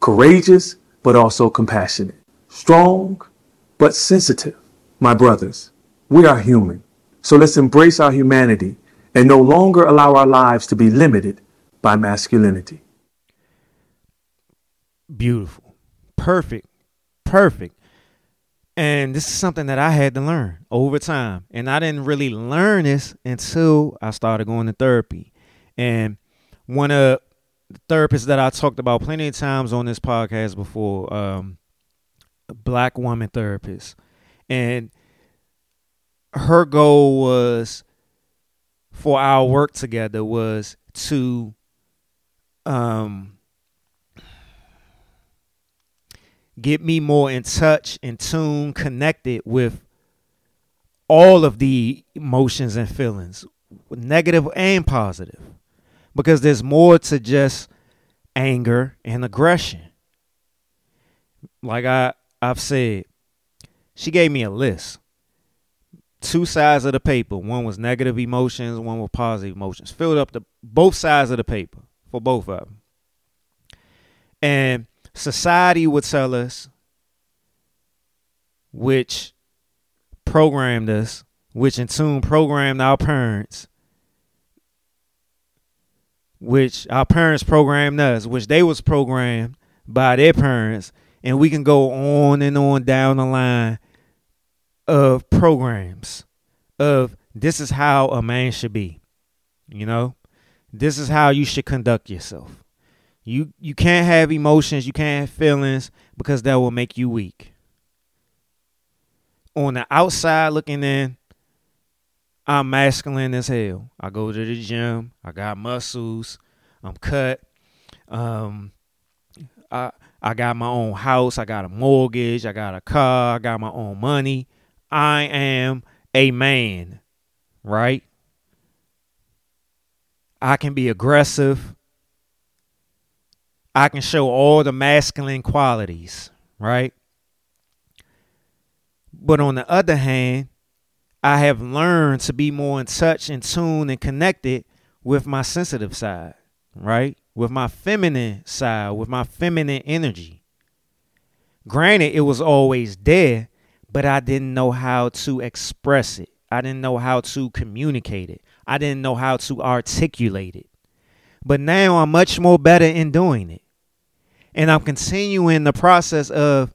courageous, but also compassionate strong, but sensitive. My brothers, we are human. So let's embrace our humanity and no longer allow our lives to be limited by masculinity. Beautiful. Perfect. Perfect. And this is something that I had to learn over time. And I didn't really learn this until I started going to therapy. And one of the therapists that I talked about plenty of times on this podcast before, um, black woman therapist. And her goal was for our work together was to um get me more in touch, in tune, connected with all of the emotions and feelings, negative and positive. Because there's more to just anger and aggression. Like I I've said, she gave me a list. Two sides of the paper. One was negative emotions, one was positive emotions. Filled up the both sides of the paper for both of them. And society would tell us, which programmed us, which in tune programmed our parents, which our parents programmed us, which they was programmed by their parents, and we can go on and on down the line of programs of this is how a man should be. You know? This is how you should conduct yourself. You you can't have emotions, you can't have feelings because that will make you weak. On the outside looking in, I'm masculine as hell. I go to the gym, I got muscles, I'm cut. Um I I got my own house, I got a mortgage, I got a car, I got my own money. I am a man, right? I can be aggressive. I can show all the masculine qualities, right? But on the other hand, I have learned to be more in touch and tuned and connected with my sensitive side, right? With my feminine side, with my feminine energy. Granted, it was always there, but I didn't know how to express it. I didn't know how to communicate it. I didn't know how to articulate it. But now I'm much more better in doing it. And I'm continuing the process of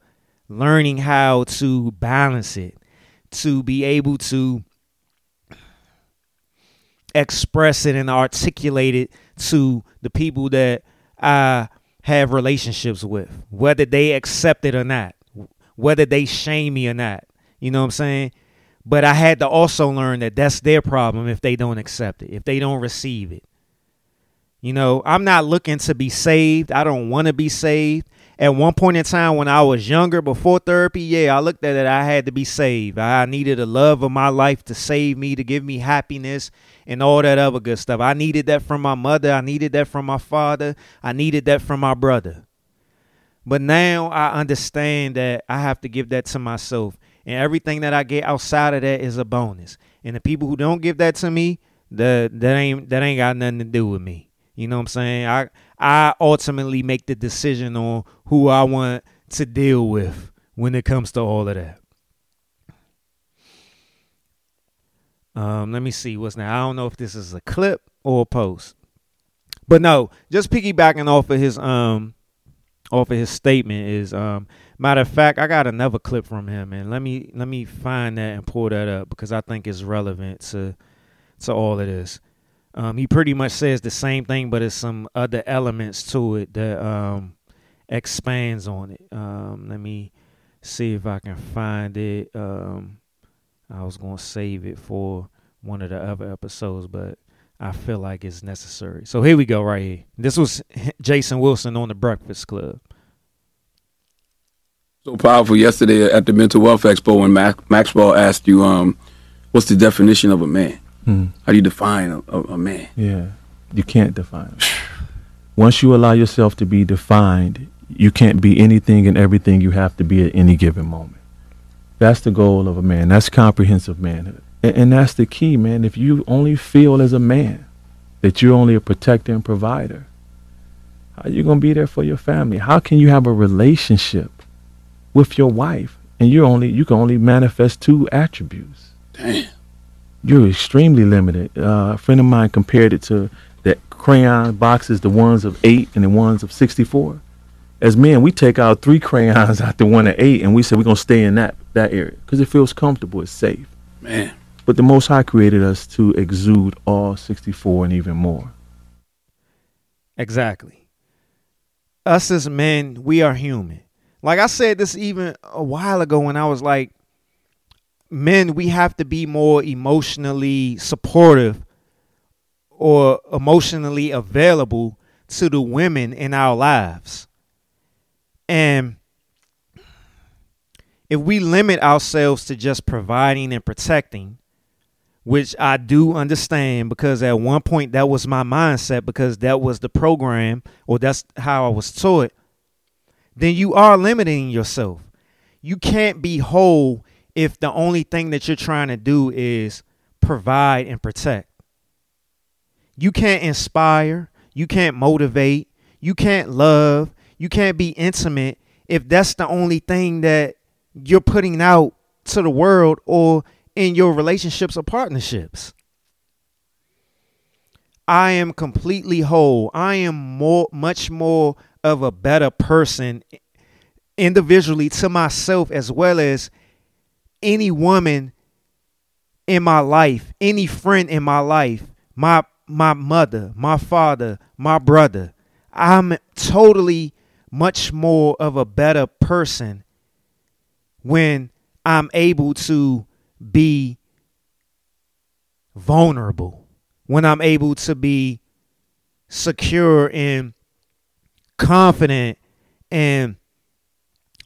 learning how to balance it, to be able to express it and articulate it to the people that I have relationships with, whether they accept it or not, whether they shame me or not. You know what I'm saying? But I had to also learn that that's their problem if they don't accept it, if they don't receive it. You know, I'm not looking to be saved. I don't want to be saved. At one point in time when I was younger, before therapy, yeah, I looked at it. I had to be saved. I needed the love of my life to save me, to give me happiness and all that other good stuff. I needed that from my mother. I needed that from my father. I needed that from my brother. But now I understand that I have to give that to myself. And everything that I get outside of that is a bonus. And the people who don't give that to me, the that ain't that ain't got nothing to do with me. You know what I'm saying? I I ultimately make the decision on who I want to deal with when it comes to all of that. Um, let me see what's now. I don't know if this is a clip or a post. But no, just piggybacking off of his um off of his statement is um matter of fact, I got another clip from him and let me let me find that and pull that up because I think it's relevant to to all of this. Um, he pretty much says the same thing, but it's some other elements to it that um expands on it. Um, let me see if I can find it. Um, I was gonna save it for one of the other episodes, but I feel like it's necessary. So here we go, right here. This was Jason Wilson on the Breakfast Club. So powerful yesterday at the Mental Wealth Expo when Max, Maxwell asked you, um, what's the definition of a man? Hmm. How do you define a, a, a man? Yeah, you can't define it. Once you allow yourself to be defined, you can't be anything and everything you have to be at any given moment. That's the goal of a man. That's comprehensive manhood. And, and that's the key, man. If you only feel as a man that you're only a protector and provider, how are you going to be there for your family? How can you have a relationship with your wife and you're only you can only manifest two attributes? Damn. You're extremely limited. Uh, a friend of mine compared it to that crayon boxes, the ones of eight and the ones of 64. As men, we take out three crayons out the one of eight, and we say we're gonna stay in that that area because it feels comfortable, it's safe. Man. But the Most High created us to exude all 64 and even more. Exactly. Us as men, we are human. Like I said this even a while ago when I was like, men, we have to be more emotionally supportive or emotionally available to the women in our lives. And if we limit ourselves to just providing and protecting, which I do understand because at one point that was my mindset because that was the program or that's how I was taught, then you are limiting yourself. You can't be whole if the only thing that you're trying to do is provide and protect. You can't inspire, you can't motivate, you can't love, you can't be intimate if that's the only thing that you're putting out to the world or in your relationships or partnerships. I am completely whole. I am more much more of a better person individually to myself as well as any woman in my life, any friend in my life, my my mother, my father, my brother. I'm totally much more of a better person when I'm able to be vulnerable, when I'm able to be secure and confident and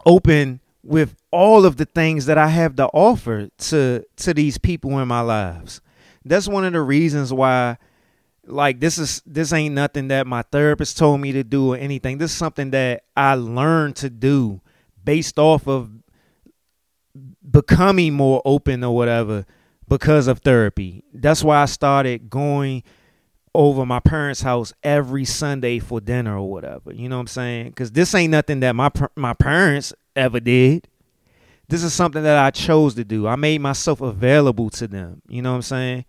open with all of the things that I have to offer to to these people in my lives. That's one of the reasons why like this is this ain't nothing that my therapist told me to do or anything. This is something that I learned to do based off of becoming more open or whatever because of therapy. That's why I started going over my parents' house every Sunday for dinner or whatever. You know what I'm saying? Cuz this ain't nothing that my my parents ever did. This is something that I chose to do. I made myself available to them. You know what I'm saying?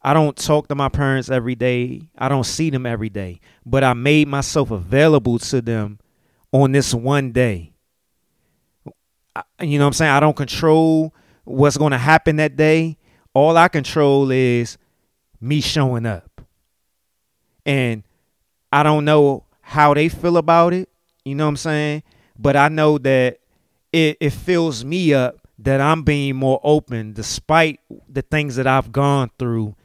I don't talk to my parents every day. I don't see them every day, but I made myself available to them on this one day. I, you know what I'm saying? I don't control what's going to happen that day. All I control is me showing up. And I don't know how they feel about it. You know what I'm saying? But I know that it, it fills me up that I'm being more open despite the things that I've gone through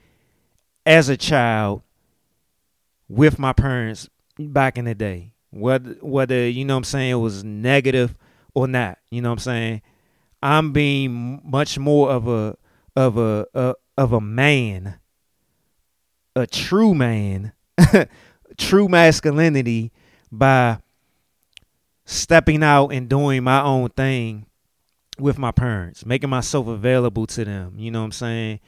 as a child with my parents back in the day. Whether whether you know what I'm saying it was negative or not, you know what I'm saying? I'm being much more of a of a, a of a man, a true man, true masculinity by stepping out and doing my own thing with my parents, making myself available to them. You know what I'm saying?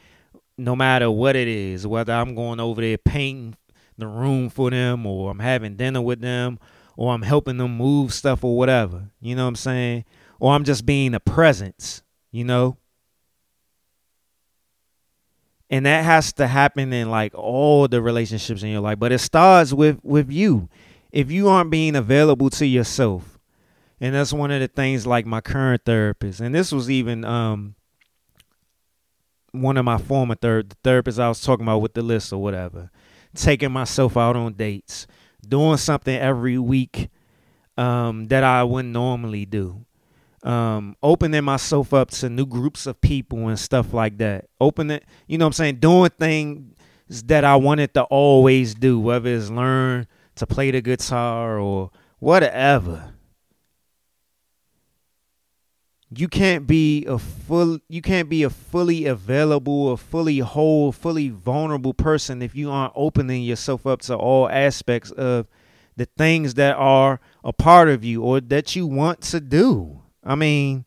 No matter what it is, whether I'm going over there painting the room for them or I'm having dinner with them or I'm helping them move stuff or whatever. You know what I'm saying? Or I'm just being a presence, you know? And that has to happen in like all the relationships in your life, but it starts with with you. If you aren't being available to yourself, and that's one of the things like my current therapist, and this was even um one of my former ther- therapists I was talking about with the list or whatever, taking myself out on dates, doing something every week um, that I wouldn't normally do. Um, opening myself up to new groups of people and stuff like that. Opening, you know what I'm saying? Doing things that I wanted to always do, whether it's learn to play the guitar or whatever. You can't be a full you can't be a fully available, a fully whole, fully vulnerable person if you aren't opening yourself up to all aspects of the things that are a part of you or that you want to do. I mean,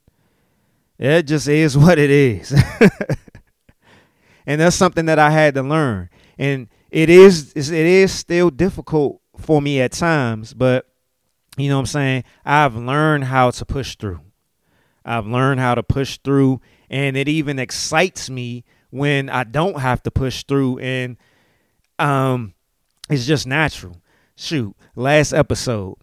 it just is what it is. and that's something that I had to learn. And it is it is still difficult for me at times, but you know what I'm saying? I've learned how to push through. I've learned how to push through and it even excites me when I don't have to push through and um it's just natural. Shoot, last episode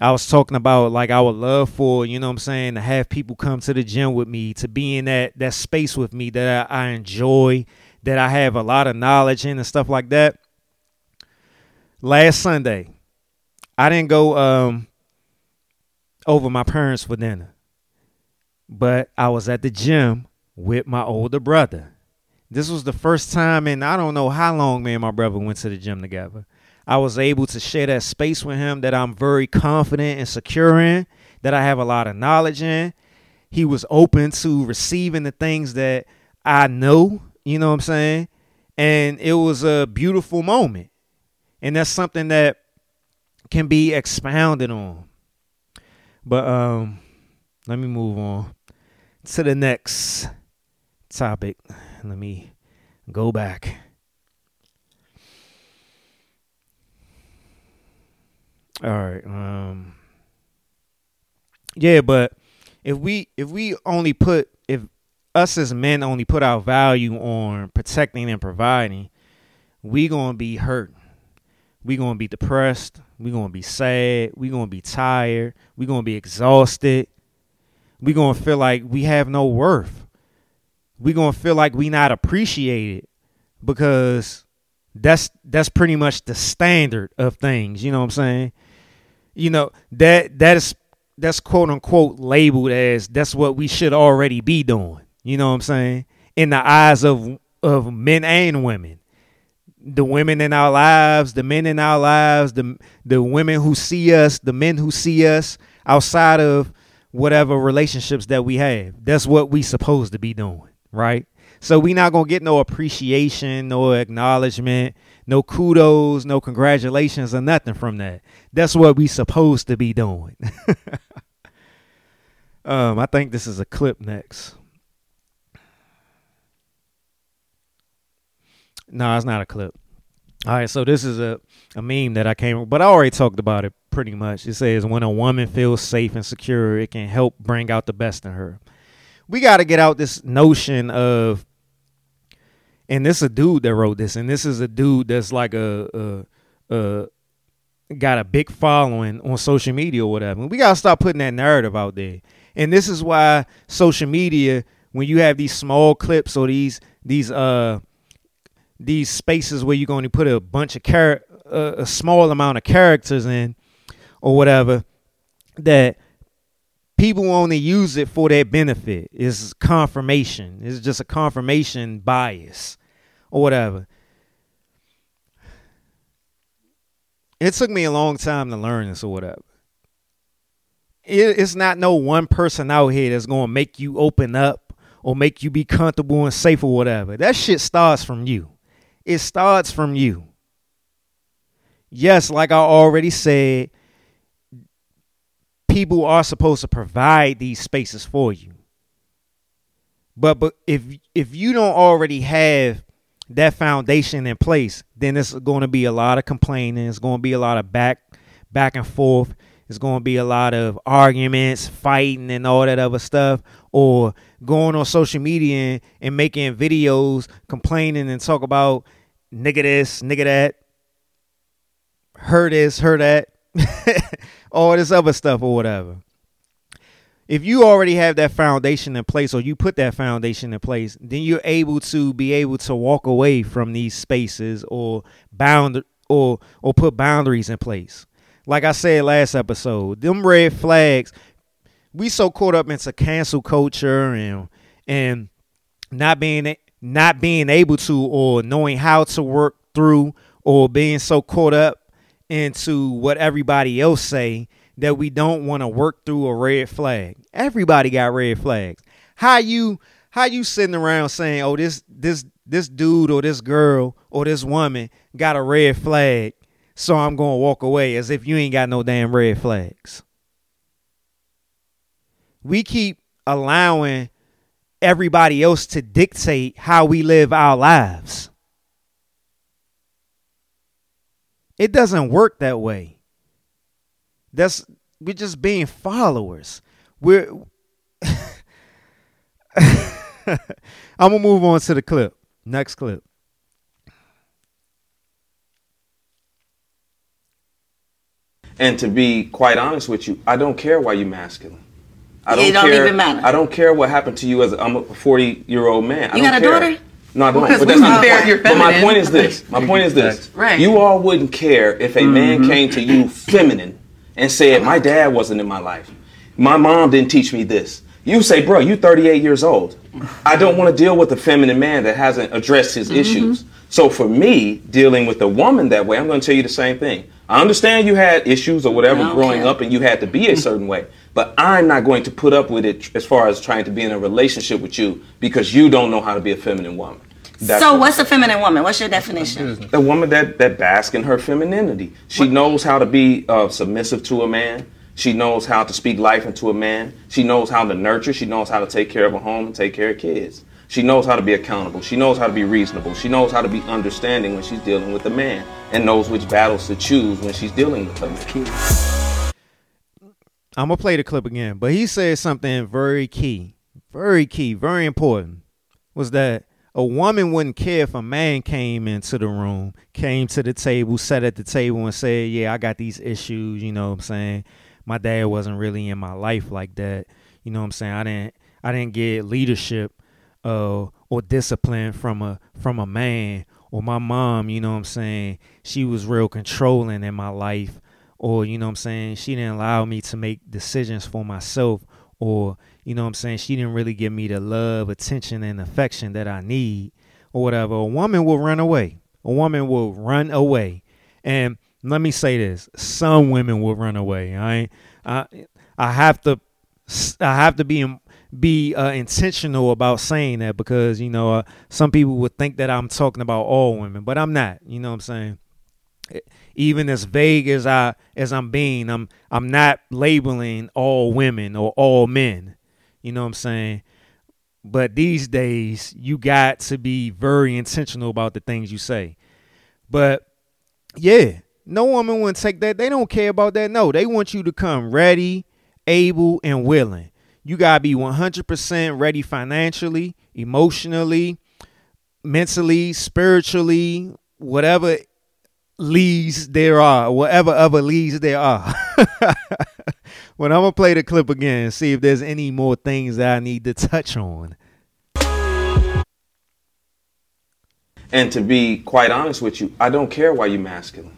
I was talking about like I would love for, you know what I'm saying, to have people come to the gym with me, to be in that that space with me that I, I enjoy, that I have a lot of knowledge in and stuff like that. Last Sunday, I didn't go um over my parents for dinner. But I was at the gym with my older brother. This was the first time in I don't know how long me and my brother went to the gym together. I was able to share that space with him that I'm very confident and secure in, that I have a lot of knowledge in. He was open to receiving the things that I know, you know what I'm saying? And it was a beautiful moment. And that's something that can be expounded on. But um let me move on to the next topic. Let me go back. All right. Um Yeah, but if we if we only put if us as men only put our value on protecting and providing, we going to be hurt. We going to be depressed, we going to be sad, we going to be tired, we going to be exhausted. We going to feel like we have no worth. We're going to feel like we not appreciated because that's that's pretty much the standard of things, you know what I'm saying? you know that that is that's quote unquote labeled as that's what we should already be doing. You know what I'm saying? In the eyes of of men and women. The women in our lives, the men in our lives, the the women who see us, the men who see us outside of whatever relationships that we have. That's what we supposed to be doing, right? So we not gonna get no appreciation, no acknowledgement, no kudos, no congratulations, or nothing from that. That's what we supposed to be doing. um, I think this is a clip next. No, it's not a clip. All right, so this is a, a meme that I came, but I already talked about it pretty much. It says, when a woman feels safe and secure, it can help bring out the best in her. We got to get out this notion of, and this is a dude that wrote this, and this is a dude that's like a, a, a got a big following on social media or whatever. We gotta stop putting that narrative out there. And this is why social media, when you have these small clips or these these uh these spaces where you're going to put a bunch of char- uh, a small amount of characters in or whatever, that people only use it for their benefit. It's confirmation. It's just a confirmation bias or whatever. It took me a long time to learn this or whatever. It, it's not no one person out here that's going to make you open up or make you be comfortable and safe or whatever. That shit starts from you. It starts from you. Yes, like I already said, people are supposed to provide these spaces for you. But but if if you don't already have that foundation in place, then it's going to be a lot of complaining. It's going to be a lot of back back and forth. It's going to be a lot of arguments, fighting, and all that other stuff, or going on social media and, and making videos complaining and talk about nigga this, nigga that, her this, her that, all this other stuff or whatever. If you already have that foundation in place or you put that foundation in place, then you're able to be able to walk away from these spaces or bound or or put boundaries in place. Like I said last episode, them red flags, we so caught up into cancel culture and and not being not being able to or knowing how to work through or being so caught up into what everybody else say that we don't want to work through a red flag. Everybody got red flags. How you how you sitting around saying, "Oh, this this this dude or this girl or this woman got a red flag, so I'm going to walk away as if you ain't got no damn red flags." We keep allowing everybody else to dictate how we live our lives. It doesn't work that way. That's we're just being followers. We're I'm gonna move on to the clip. Next clip. And to be quite honest with you, I don't care why you're masculine. I It don't care, even matter. I don't care what happened to you as a, I'm a 40 year old man. I You don't got a care. daughter? No, I don't. Because but that's not compare the your point. But my point is this. My point is this. Right. You all wouldn't care if a man mm-hmm. came to you feminine and said, "My dad wasn't in my life. My mom didn't teach me this." You say, "Bro, you 38 years old. I don't want to deal with a feminine man that hasn't addressed his mm-hmm. issues." So for me, dealing with a woman that way, I'm going to tell you the same thing. I understand you had issues or whatever growing care. up and you had to be a certain way, but I'm not going to put up with it as far as trying to be in a relationship with you because you don't know how to be a feminine woman. That's so what- what's a feminine woman? What's your definition? a woman that that basks in her femininity. She knows how to be uh, submissive to a man. She knows how to speak life into a man. She knows how to nurture. She knows how to take care of a home and take care of kids. She knows how to be accountable. She knows how to be reasonable. She knows how to be understanding when she's dealing with a man and knows which battles to choose when she's dealing with a man. I'm gonna play the clip again, but he said something very key, very key, very important. Was that a woman wouldn't care if a man came into the room, came to the table, sat at the table, and said, "Yeah, I got these issues." You know what I'm saying? My dad wasn't really in my life like that. You know what I'm saying? I didn't, I didn't get leadership uh, or discipline from a from a man or my mom. You know what I'm saying? She was real controlling in my life or you know what I'm saying she didn't allow me to make decisions for myself or you know what I'm saying she didn't really give me the love, attention and affection that I need or whatever. A woman will run away. A woman will run away. And let me say this, some women will run away. I ain't, I I have to I have to be be uh, intentional about saying that because you know uh, some people would think that I'm talking about all women, but I'm not. You know what I'm saying? Even as vague as I as I'm being, I'm I'm not labeling all women or all men. You know what I'm saying? But these days you got to be very intentional about the things you say. But yeah, no woman wouldn't take that. They don't care about that. No, they want you to come ready, able, and willing. You gotta be 100% ready financially, emotionally, mentally, spiritually, whatever leads there are, whatever other leads there are. well, I'm gonna play the clip again and see if there's any more things that I need to touch on. And to be quite honest with you, I don't care why you're masculine.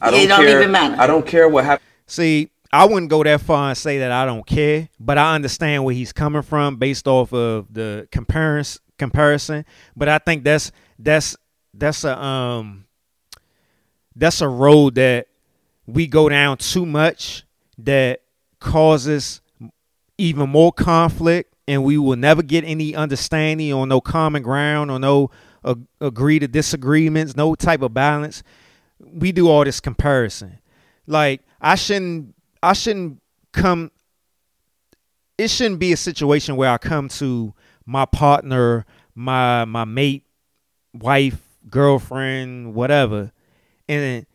I don't It don't care. even matter. I don't care what happened. See, I wouldn't go that far and say that I don't care, but I understand where he's coming from based off of the comparison comparison. But I think that's that's that's a um that's a road that we go down too much that causes even more conflict and we will never get any understanding or no common ground or no uh, agree to disagreements no type of balance. We do all this comparison. Like i shouldn't i shouldn't come it shouldn't be a situation where i come to my partner, my my mate, wife, girlfriend, whatever, and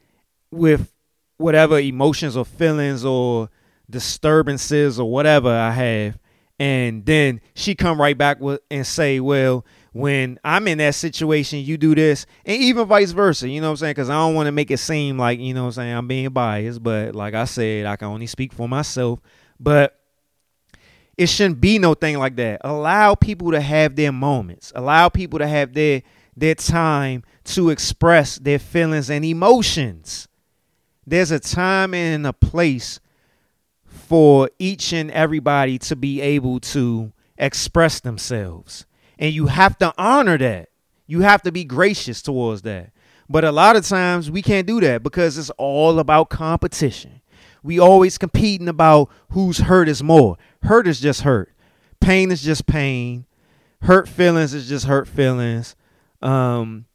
with whatever emotions or feelings or disturbances or whatever I have, and then she come right back with and say, "Well, when I'm in that situation, you do this," and even vice versa. You know what I'm saying? Because I don't want to make it seem like you know what I'm saying I'm being biased, but like I said, I can only speak for myself. But it shouldn't be no thing like that. Allow people to have their moments. Allow people to have their their time to express their feelings and emotions. There's a time and a place for each and everybody to be able to express themselves. And you have to honor that. You have to be gracious towards that. But a lot of times we can't do that because it's all about competition. We always competing about whose hurt is more. Hurt is just hurt. Pain is just pain. Hurt feelings is just hurt feelings. Um,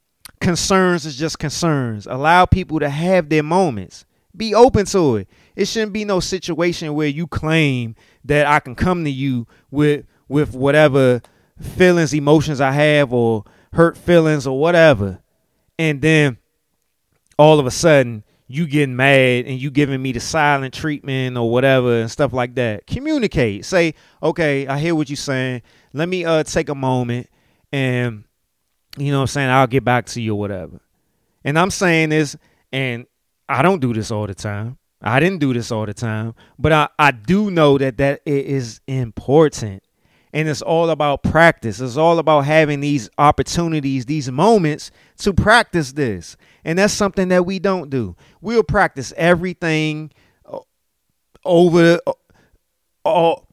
concerns is just concerns. Allow people to have their moments. Be open to it. It shouldn't be no situation where you claim that I can come to you with with whatever feelings, emotions I have or hurt feelings or whatever. And then all of a sudden you getting mad and you giving me the silent treatment or whatever and stuff like that. Communicate. Say, okay, I hear what you're saying. Let me uh take a moment and you know what I'm saying, I'll get back to you or whatever. And I'm saying this, and I don't do this all the time. I didn't do this all the time, but I, I do know that that it is important. And it's all about practice. It's all about having these opportunities, these moments to practice this. And that's something that we don't do. We'll practice everything uh, over uh, all,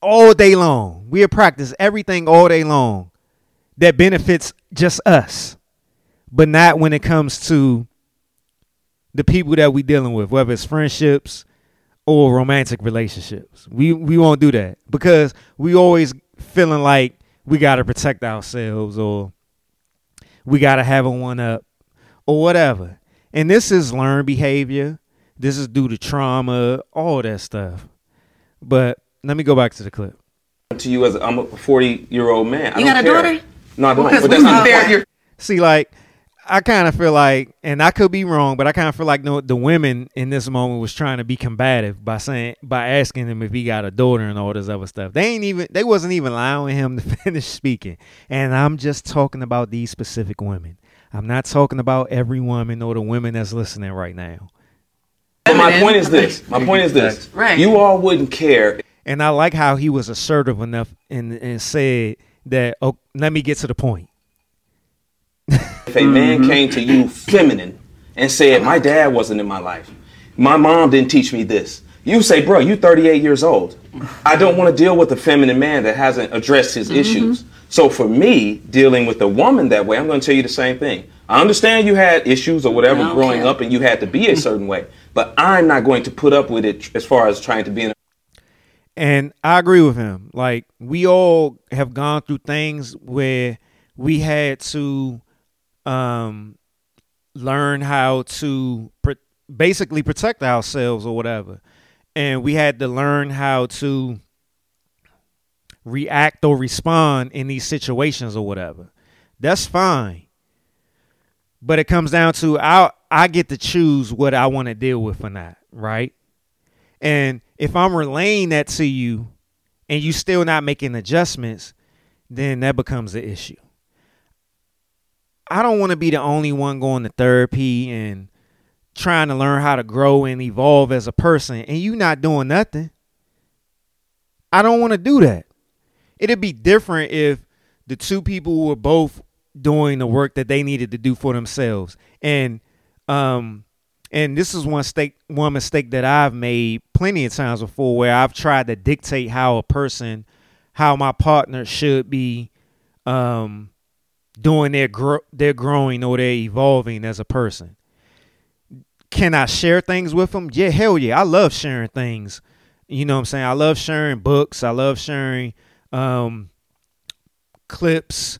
all day long. We'll practice everything all day long that benefits just us, but not when it comes to the people that we dealing with, whether it's friendships or romantic relationships. We we won't do that because we always feeling like we got to protect ourselves or we got to have a one up or whatever. And this is learned behavior. This is due to trauma, all that stuff. But let me go back to the clip. To you as a, I'm a 40 year old man. I You don't got a care. daughter? No, I don't. Because But that's not not the there. point. See, like, I kind of feel like, and I could be wrong, but I kind of feel like no, the women in this moment was trying to be combative by saying, by asking him if he got a daughter and all this other stuff. They ain't even, they wasn't even allowing him to finish speaking. And I'm just talking about these specific women. I'm not talking about every woman or the women that's listening right now. But my point is this. My point is this. Right. You all wouldn't care And I like how he was assertive enough and, and said that, oh, let me get to the point. if a man mm-hmm. came to you feminine and said, "My dad wasn't in my life. My mom didn't teach me this." You say, "Bro, you 38 years old. I don't want to deal with a feminine man that hasn't addressed his mm-hmm. issues." So for me, dealing with a woman that way, I'm going to tell you the same thing. I understand you had issues or whatever growing care. up and you had to be a certain way, but I'm not going to put up with it as far as trying to be in And I agree with him. Like we all have gone through things where we had to um learn how to basically protect ourselves or whatever. And we had to learn how to react or respond in these situations or whatever. That's fine. But it comes down to I I get to choose what I want to deal with or not, right? And if I'm relaying that to you and you still not making adjustments, then that becomes the issue. I don't want to be the only one going to therapy and trying to learn how to grow and evolve as a person and you not doing nothing. I don't want to do that. It'd be different if the two people were both doing the work that they needed to do for themselves. And um and this is one mistake one mistake that I've made plenty of times before where I've tried to dictate how a person how my partner should be um doing their gro- their growing or their evolving as a person. Can I share things with them? Yeah, hell yeah. I love sharing things. You know what I'm saying? I love sharing books. I love sharing um clips,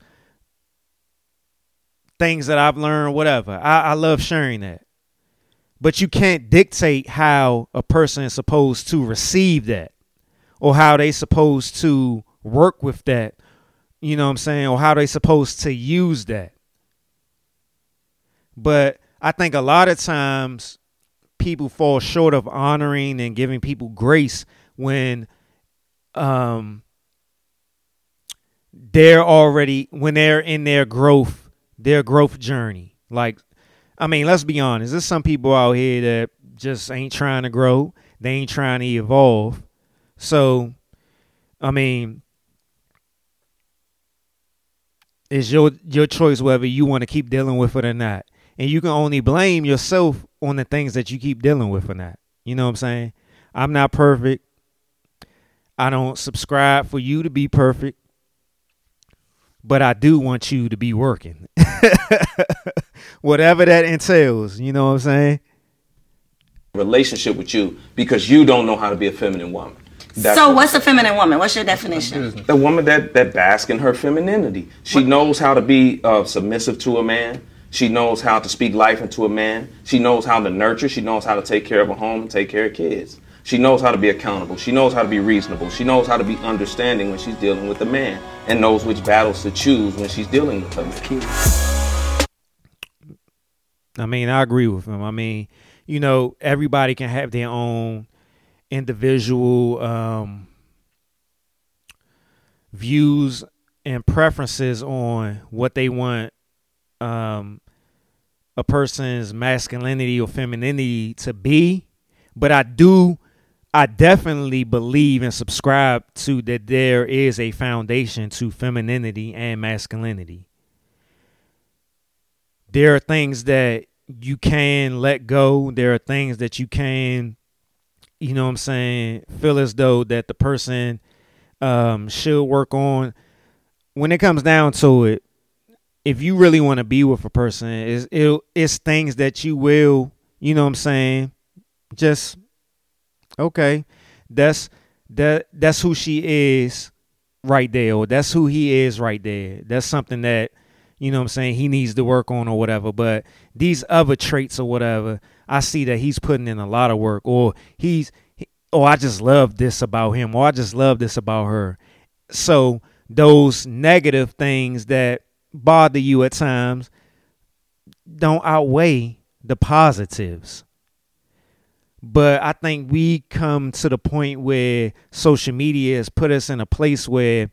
things that I've learned, whatever. I, I love sharing that. But you can't dictate how a person is supposed to receive that or how they supposed to work with that You know what I'm saying? Or how they supposed to use that. But I think a lot of times people fall short of honoring and giving people grace when um they're already when they're in their growth their growth journey like i mean let's be honest. There's some people out here that just ain't trying to grow. They ain't trying to evolve. So i mean it's your your choice whether you want to keep dealing with it or not. And you can only blame yourself on the things that you keep dealing with or not. You know what i'm saying? I'm not perfect. I don't subscribe for you to be perfect. But I do want you to be working. Whatever that entails, you know what I'm saying? Relationship with you because you don't know how to be a feminine woman. That's so what- what's a feminine woman? What's your definition? a woman that that basks in her femininity. She knows how to be uh, submissive to a man. She knows how to speak life into a man. She knows how to nurture. She knows how to take care of a home and take care of kids. She knows how to be accountable. She knows how to be reasonable. She knows how to be understanding when she's dealing with a man and knows which battles to choose when she's dealing with a man. I mean, I agree with him. I mean, you know, everybody can have their own individual um, views and preferences on what they want um, a person's masculinity or femininity to be. But I do, I definitely believe and subscribe to that there is a foundation to femininity and masculinity there are things that you can let go. There are things that you can, you know what I'm saying, feel as though that the person um, should work on. When it comes down to it, if you really want to be with a person, it's, it, it's things that you will, you know what I'm saying, just, okay, that's that that's who she is right there, or that's who he is right there. That's something that you know what I'm saying, he needs to work on or whatever. But these other traits or whatever, I see that he's putting in a lot of work or he's or I just love this about him or I just love this about her. So those negative things that bother you at times don't outweigh the positives. But I think we come to the point where social media has put us in a place where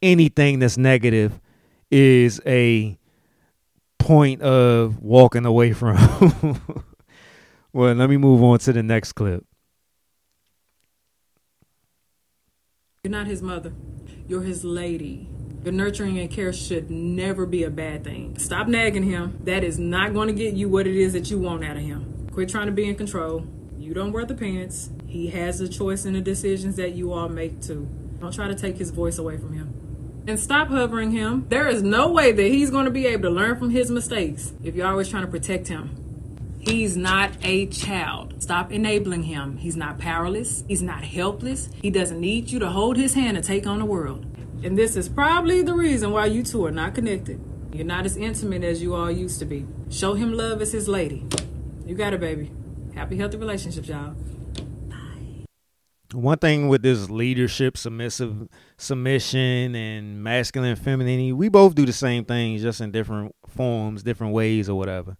anything that's negative is a point of walking away from. well, let me move on to the next clip. You're not his mother. You're his lady. Your nurturing and care should never be a bad thing. Stop nagging him. That is not going to get you what it is that you want out of him. Quit trying to be in control. You don't wear the pants. He has a choice in the decisions that you all make too. Don't try to take his voice away from him. And stop hovering him. There is no way that he's going to be able to learn from his mistakes if you're always trying to protect him. He's not a child. Stop enabling him. He's not powerless. He's not helpless. He doesn't need you to hold his hand and take on the world. And this is probably the reason why you two are not connected. You're not as intimate as you all used to be. Show him love as his lady. You got it, baby. Happy, healthy relationships, y'all. One thing with this leadership, submissive submission, and masculine femininity, we both do the same things, just in different forms, different ways, or whatever.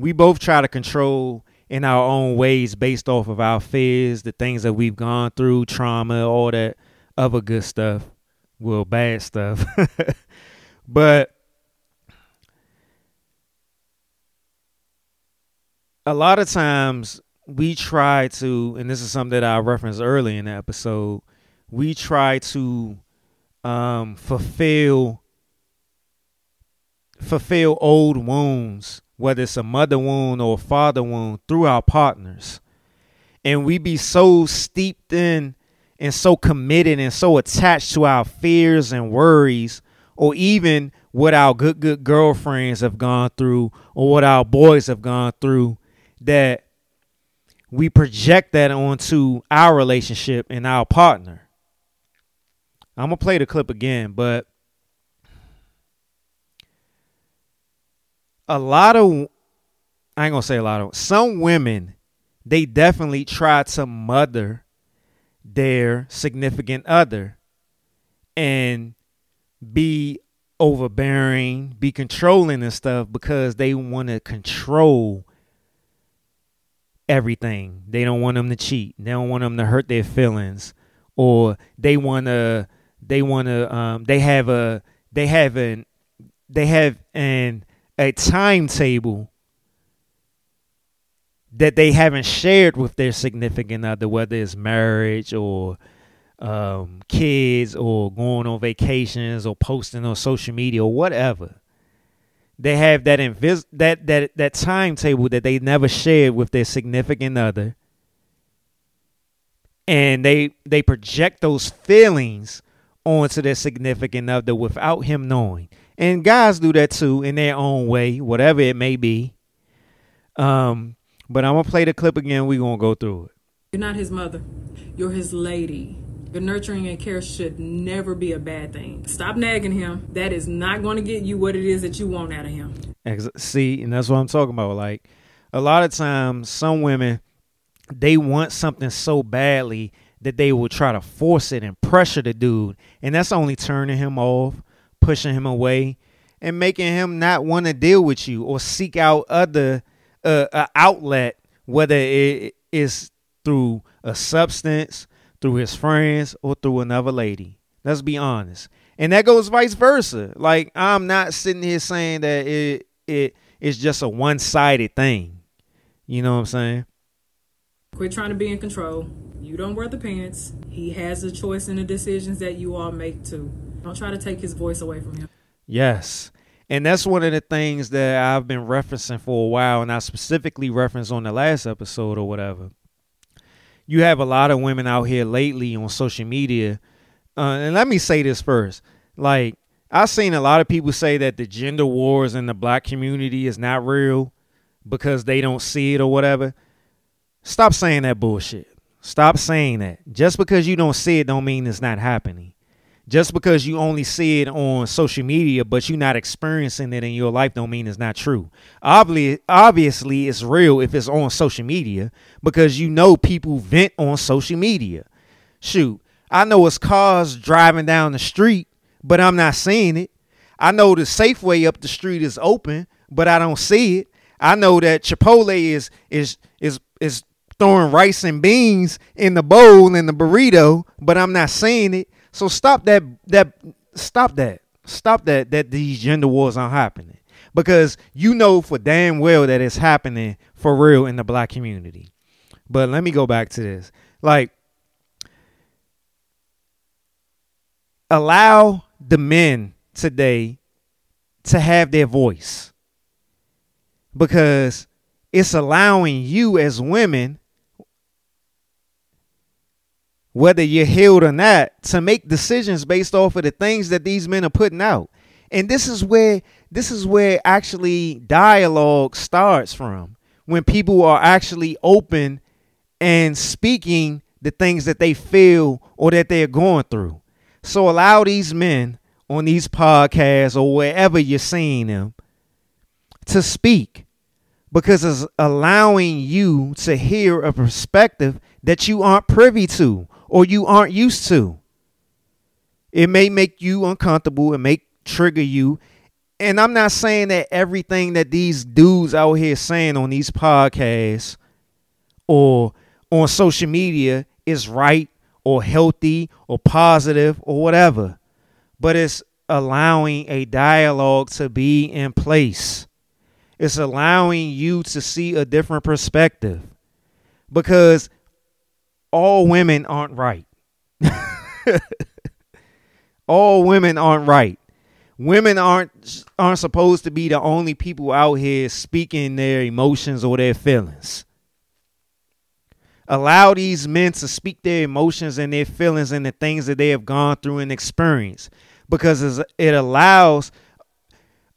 we both try to control in our own ways based off of our fears, the things that we've gone through, trauma, all that other good stuff. Well, bad stuff. but a lot of times we try to, and this is something that I referenced early in the episode, we try to um, fulfill fulfill old wounds, whether it's a mother wound or a father wound, through our partners. And we be so steeped in and so committed and so attached to our fears and worries, or even what our good, good girlfriends have gone through, or what our boys have gone through, that we project that onto our relationship and our partner. I'm going to play the clip again, but a lot of I ain't gonna say a lot of some women they definitely try to mother their significant other and be overbearing, be controlling and stuff because they want to control everything. They don't want them to cheat. They don't want them to hurt their feelings or they want to they want to um they have a they have an they have an a timetable that they haven't shared with their significant other, whether it's marriage or um, kids or going on vacations or posting on social media or whatever. They have that invis- that that that timetable that they never shared with their significant other, and they they project those feelings onto their significant other without him knowing. And guys do that too in their own way, whatever it may be. Um, but I'm gonna play the clip again. We're gonna go through it. You're not his mother. You're his lady. Your nurturing and care should never be a bad thing. Stop nagging him. That is not going to get you what it is that you want out of him. See, and that's what I'm talking about. Like a lot of times, some women they want something so badly that they will try to force it and pressure the dude, and that's only turning him off, pushing him away, and making him not want to deal with you or seek out other uh, uh, outlet, whether it is through a substance, through his friends, or through another lady. Let's be honest. And that goes vice versa. Like I'm not sitting here saying that it it is just a one sided thing. You know what I'm saying? Quit trying to be in control. You don't wear the pants. He has the choice in the decisions that you all make too. Don't try to take his voice away from him. Yes. And that's one of the things that I've been referencing for a while, and I specifically referenced on the last episode or whatever. You have a lot of women out here lately on social media. Uh, and let me say this first. Like, I've seen a lot of people say that the gender wars in the black community is not real because they don't see it or whatever. Stop saying that bullshit. Stop saying that. Just because you don't see it don't mean it's not happening. Just because you only see it on social media but you're not experiencing it in your life don't mean it's not true. Obviously, obviously it's real if it's on social media because you know people vent on social media. Shoot, I know it's cars driving down the street, but I'm not seeing it. I know the Safeway up the street is open, but I don't see it. I know that Chipotle is is is is throwing rice and beans in the bowl in the burrito, but I'm not seeing it. So stop that that stop that. Stop that that these gender wars aren't happening. Because you know for damn well that it's happening for real in the black community. But let me go back to this. Like allow the men today to have their voice. Because it's allowing you as women whether you're healed or not, to make decisions based off of the things that these men are putting out. And this is where this is where actually dialogue starts from. When people are actually open and speaking the things that they feel or that they're going through. So allow these men on these podcasts or wherever you're seeing them to speak because it's allowing you to hear a perspective that you aren't privy to or you aren't used to. It may make you uncomfortable, it may trigger you. And I'm not saying that everything that these dudes out here saying on these podcasts or on social media is right or healthy or positive or whatever. But it's allowing a dialogue to be in place. It's allowing you to see a different perspective. Because all women aren't right. all women aren't right. Women aren't aren't supposed to be the only people out here speaking their emotions or their feelings. Allow these men to speak their emotions and their feelings and the things that they have gone through and experienced because it allows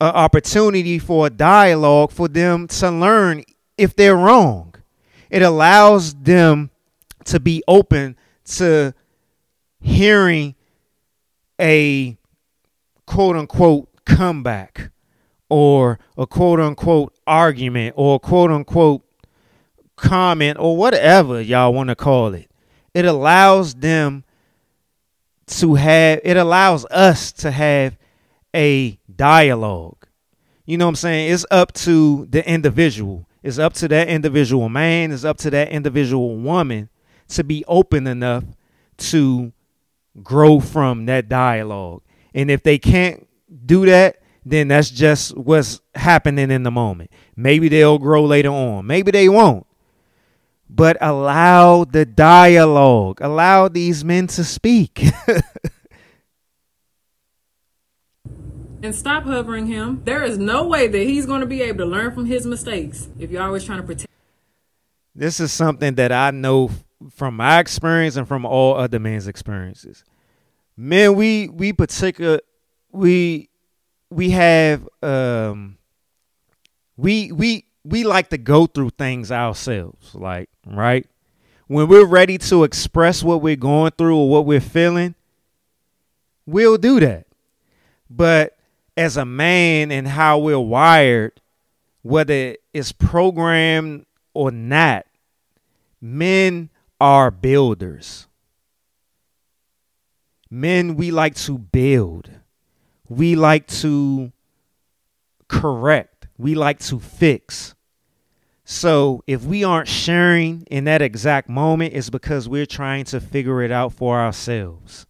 an opportunity for a dialogue for them to learn if they're wrong. It allows them to be open to hearing a quote unquote comeback or a quote unquote argument or quote unquote comment or whatever y'all want to call it. it allows them to have it allows us to have a dialogue. You know what I'm saying? It's up to the individual. It's up to that individual man, it's up to that individual woman to be open enough to grow from that dialogue. And if they can't do that, then that's just what's happening in the moment. Maybe they'll grow later on. Maybe they won't. But allow the dialogue. Allow these men to speak. and stop hovering him. There is no way that he's going to be able to learn from his mistakes if you're always trying to protect. this is something that I know from my experience and from all other men's experiences. Men, we we particular we we have um we we we like to go through things ourselves, like right when we're ready to express what we're going through or what we're feeling, we'll do that. But as a man and how we're wired, whether it's programmed or not, men are builders. Men, we like to build. We like to correct. We like to fix. So if we aren't sharing in that exact moment, it's because we're trying to figure it out for ourselves.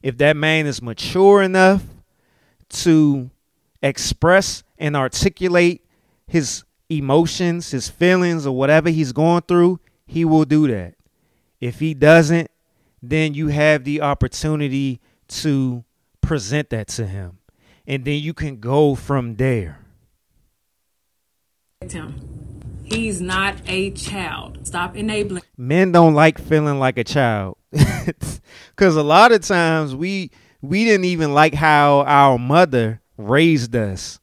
If that man is mature enough to express and articulate his emotions, his feelings, or whatever he's going through, he will do that. If he doesn't, then you have the opportunity to present that to him. And then you can go from there. him. He's not a child. Stop enabling. Men don't like feeling like a child. Cuz a lot of times we we didn't even like how our mother raised us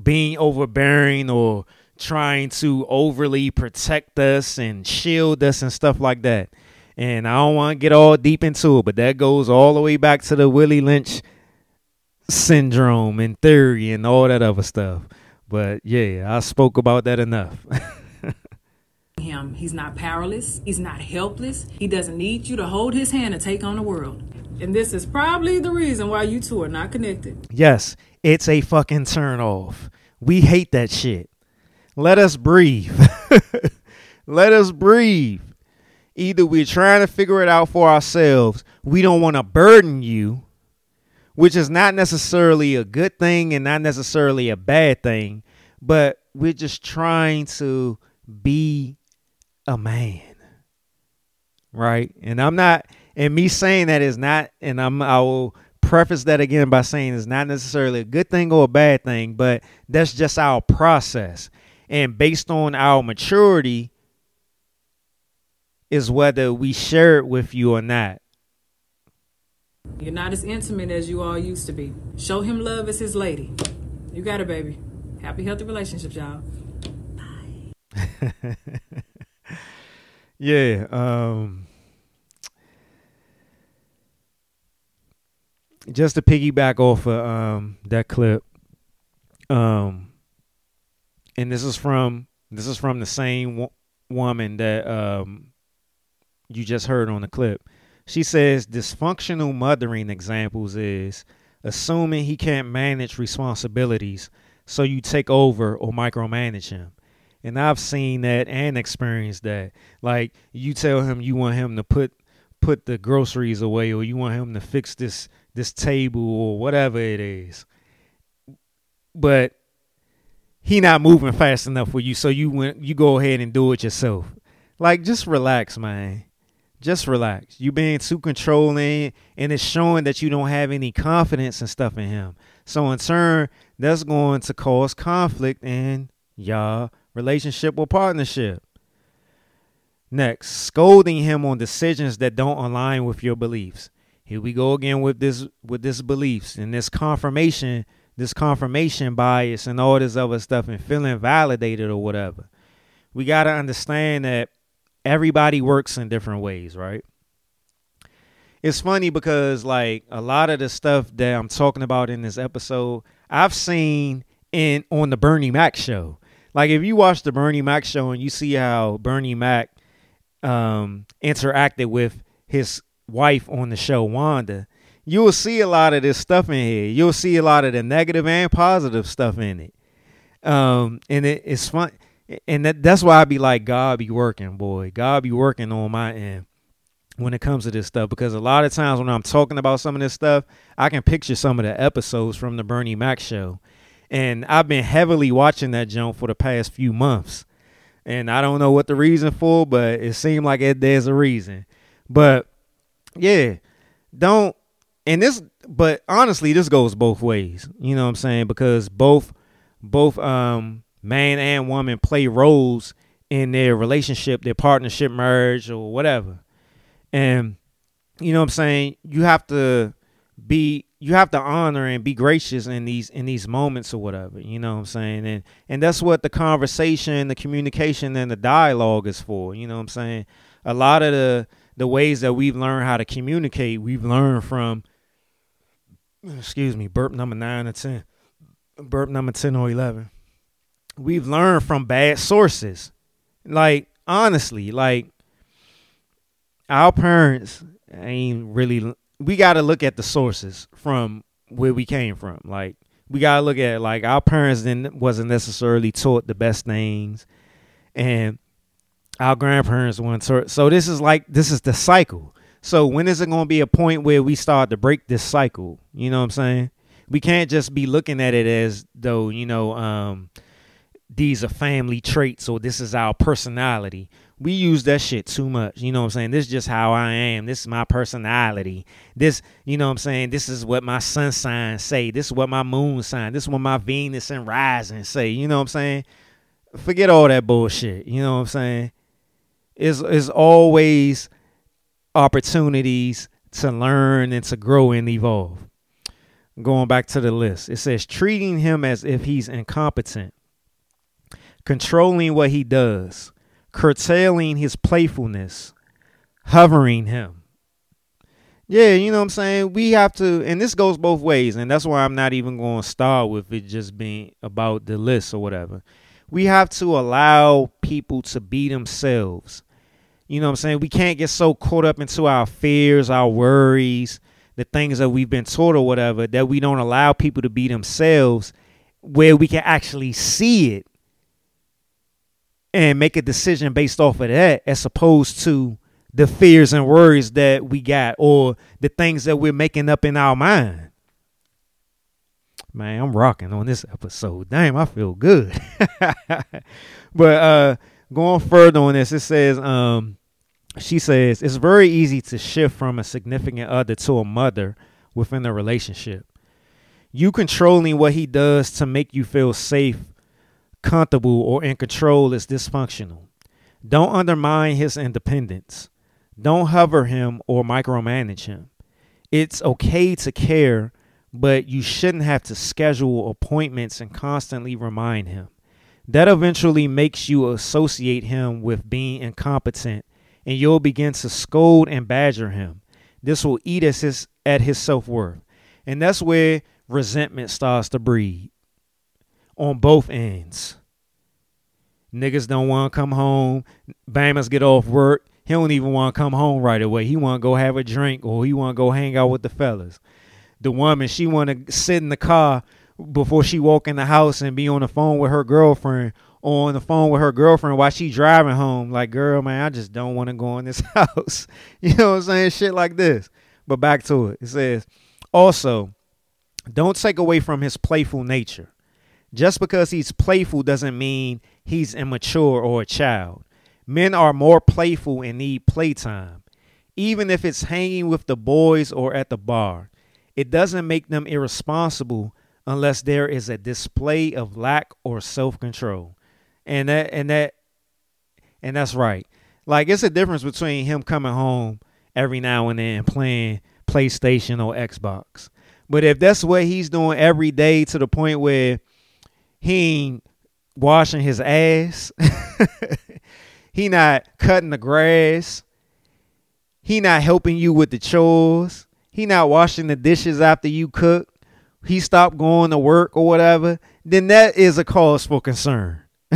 being overbearing or trying to overly protect us and shield us and stuff like that. And I don't want to get all deep into it, but that goes all the way back to the Willie Lynch syndrome and theory and all that other stuff. But yeah, I spoke about that enough. him. He's not powerless. He's not helpless. He doesn't need you to hold his hand and take on the world. And this is probably the reason why you two are not connected. yes, it's a fucking turn off. We hate that shit. Let us breathe. Let us breathe. Either we're trying to figure it out for ourselves, we don't want to burden you, which is not necessarily a good thing and not necessarily a bad thing, but we're just trying to be a man. Right? And I'm not and me saying that is not and I'm I will preface that again by saying it's not necessarily a good thing or a bad thing, but that's just our process. And based on our maturity is whether we share it with you or not. You're not as intimate as you all used to be. Show him love as his lady. You got it, baby. Happy, healthy relationships, y'all. Bye. yeah, um just to piggyback off of um that clip um and this is from this is from the same wo- woman that um you just heard on the clip. She says dysfunctional mothering examples is assuming he can't manage responsibilities so you take over or micromanage him. And i've seen that and experienced that. Like you tell him you want him to put put the groceries away or you want him to fix this this table or whatever it is. But he not moving fast enough for you so you went you go ahead and do it yourself. Like just relax man. Just relax. You being too controlling and it's showing that you don't have any confidence and stuff in him. So in turn that's going to cause conflict in y'all relationship or partnership. Next, scolding him on decisions that don't align with your beliefs. Here we go again with this with this beliefs and this confirmation, this confirmation bias and all this other stuff and feeling validated or whatever. We got to understand that everybody works in different ways, right? It's funny because like a lot of the stuff that I'm talking about in this episode, I've seen in on the Bernie Mac show. Like if you watch the Bernie Mac show and you see how Bernie Mac um, interacted with his wife on the show, Wanda, you will see a lot of this stuff in here. You'll see a lot of the negative and positive stuff in it. Um, and it, it's fun. And that, that's why I be like, God be working, boy. God be working on my end when it comes to this stuff. Because a lot of times when I'm talking about some of this stuff, I can picture some of the episodes from the Bernie Mac show. And I've been heavily watching that jump for the past few months. And I don't know what the reason for, but it seemed like it, there's a reason. But yeah, don't and this but honestly this goes both ways. You know what i'm saying? Because both both um man and woman play roles in their relationship their partnership marriage or whatever. And you know what i'm saying? You have to be you have to honor and be gracious in these in these moments or whatever. You know what i'm saying? And and that's what the conversation the communication and the dialogue is for. You know what i'm saying? A lot of the the ways that we've learned how to communicate we've learned from excuse me, burp number nine or 10, burp number 10 or 11. We've learned from bad sources. Like, honestly, like, our parents ain't really, we got to look at the sources from where we came from. Like, we got to look at, like, our parents then wasn't necessarily taught the best things. And our grandparents weren't taught. So this is like, this is the cycle. So when is it going to be a point where we start to break this cycle? You know what I'm saying? We can't just be looking at it as though, you know, um, these are family traits or this is our personality. We use that shit too much. You know what I'm saying? This is just how I am. This is my personality. This, you know what I'm saying? This is what my sun sign say. This is what my moon sign. This is what my Venus and rising say. You know what I'm saying? Forget all that bullshit. You know what I'm saying? It's, it's always opportunities to learn and to grow and evolve. Going back to the list, it says treating him as if he's incompetent, controlling what he does, curtailing his playfulness, hovering him. Yeah, you know what I'm saying? We have to, and this goes both ways, and that's why I'm not even going to start with it just being about the list or whatever. We have to allow people to be themselves you know what I'm saying? We can't get so caught up into our fears, our worries, the things that we've been taught or whatever, that we don't allow people to be themselves where we can actually see it and make a decision based off of that as opposed to the fears and worries that we got or the things that we're making up in our mind. Man, I'm rocking on this episode. Damn, I feel good. but uh going further on this, it says, um, she says it's very easy to shift from a significant other to a mother within a relationship. You controlling what he does to make you feel safe, comfortable, or in control is dysfunctional. Don't undermine his independence. Don't hover him or micromanage him. It's okay to care, but you shouldn't have to schedule appointments and constantly remind him. That eventually makes you associate him with being incompetent, and you'll begin to scold and badger him. This will eat at his, at his self worth. And that's where resentment starts to breed on both ends. Niggas don't want to come home. Bammers get off work. He don't even want to come home right away. He want to go have a drink or he want to go hang out with the fellas. The woman, she want to sit in the car before she walk in the house and be on the phone with her girlfriend or on the phone with her girlfriend while she driving home. Like, girl, man, I just don't want to go in this house. you know what I'm saying? Shit like this. But back to it. It says, also, don't take away from his playful nature. Just because he's playful doesn't mean he's immature or a child. Men are more playful and need playtime, even if it's hanging with the boys or at the bar. It doesn't make them irresponsible unless there is a display of lack or self-control. And that and that and that's right. Like it's a difference between him coming home every now and then playing PlayStation or Xbox. But if that's what he's doing every day to the point where he ain't washing his ass, he not cutting the grass, he not helping you with the chores, he not washing the dishes after you cook, he stopped going to work or whatever, then that is a cause for concern.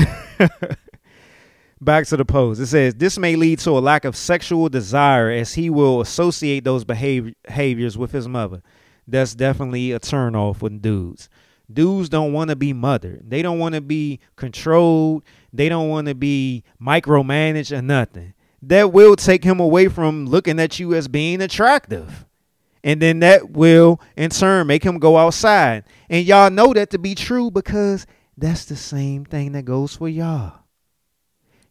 Back to the post. It says this may lead to a lack of sexual desire as he will associate those behavior, behaviors with his mother. That's definitely a turn off with dudes. Dudes don't want to be mothered. They don't want to be controlled. They don't want to be micromanaged or nothing. That will take him away from looking at you as being attractive. And then that will in turn make him go outside. And y'all know that to be true because that's the same thing that goes for y'all.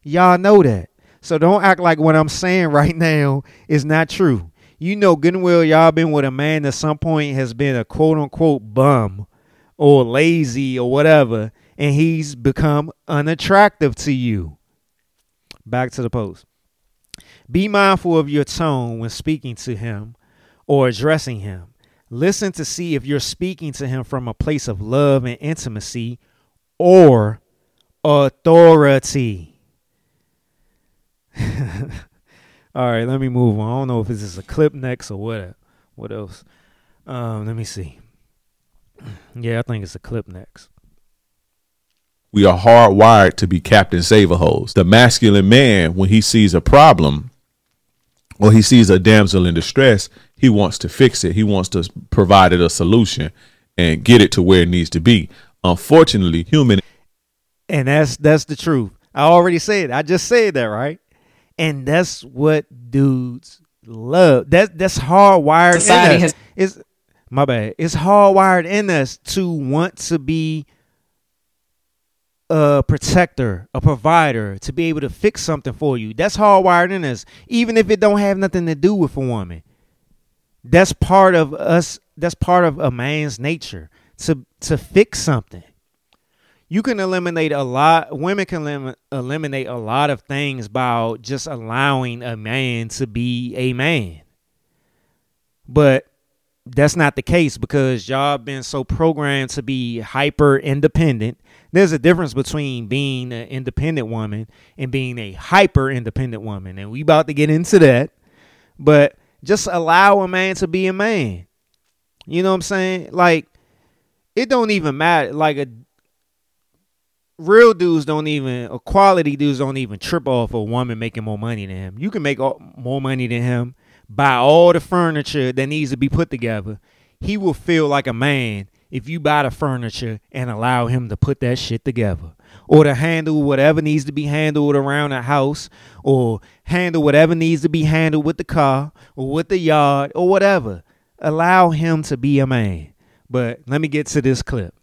Y'all know that. So don't act like what I'm saying right now is not true. You know good and well y'all been with a man at some point has been a quote unquote bum or lazy or whatever, and he's become unattractive to you. Back to the post. Be mindful of your tone when speaking to him or addressing him. Listen to see if you're speaking to him from a place of love and intimacy or authority. All right, let me move on. I don't know if this is a clip next or what. What else? Um, let me see. Yeah, I think it's a clip next. We are hardwired to be Captain Save-a-hoes. The masculine man, when he sees a problem or he sees a damsel in distress, he wants to fix it. He wants to provide it a solution and get it to where it needs to be. Unfortunately, human And that's that's the truth. I already said. I just said that, right? And that's what dudes love. That that's hardwired Society in us. has- It's my bad. It's hardwired in us to want to be a protector, a provider, to be able to fix something for you. That's hardwired in us, even if it don't have nothing to do with a woman. That's part of us. That's part of a man's nature to to fix something. You can eliminate a lot. Women can elim- eliminate a lot of things by just allowing a man to be a man. But that's not the case because y'all been so programmed to be hyper independent. There's a difference between being an independent woman and being a hyper independent woman, and we about to get into that. But just allow a man to be a man. You know what I'm saying? Like it don't even matter. Like a real dudes don't even, or quality dudes don't even trip off a woman making more money than him. You can make all, more money than him, buy all the furniture that needs to be put together. He will feel like a man if you buy the furniture and allow him to put that shit together. Or to handle whatever needs to be handled around the house, or handle whatever needs to be handled with the car, or with the yard, or whatever. Allow him to be a man. But let me get to this clip.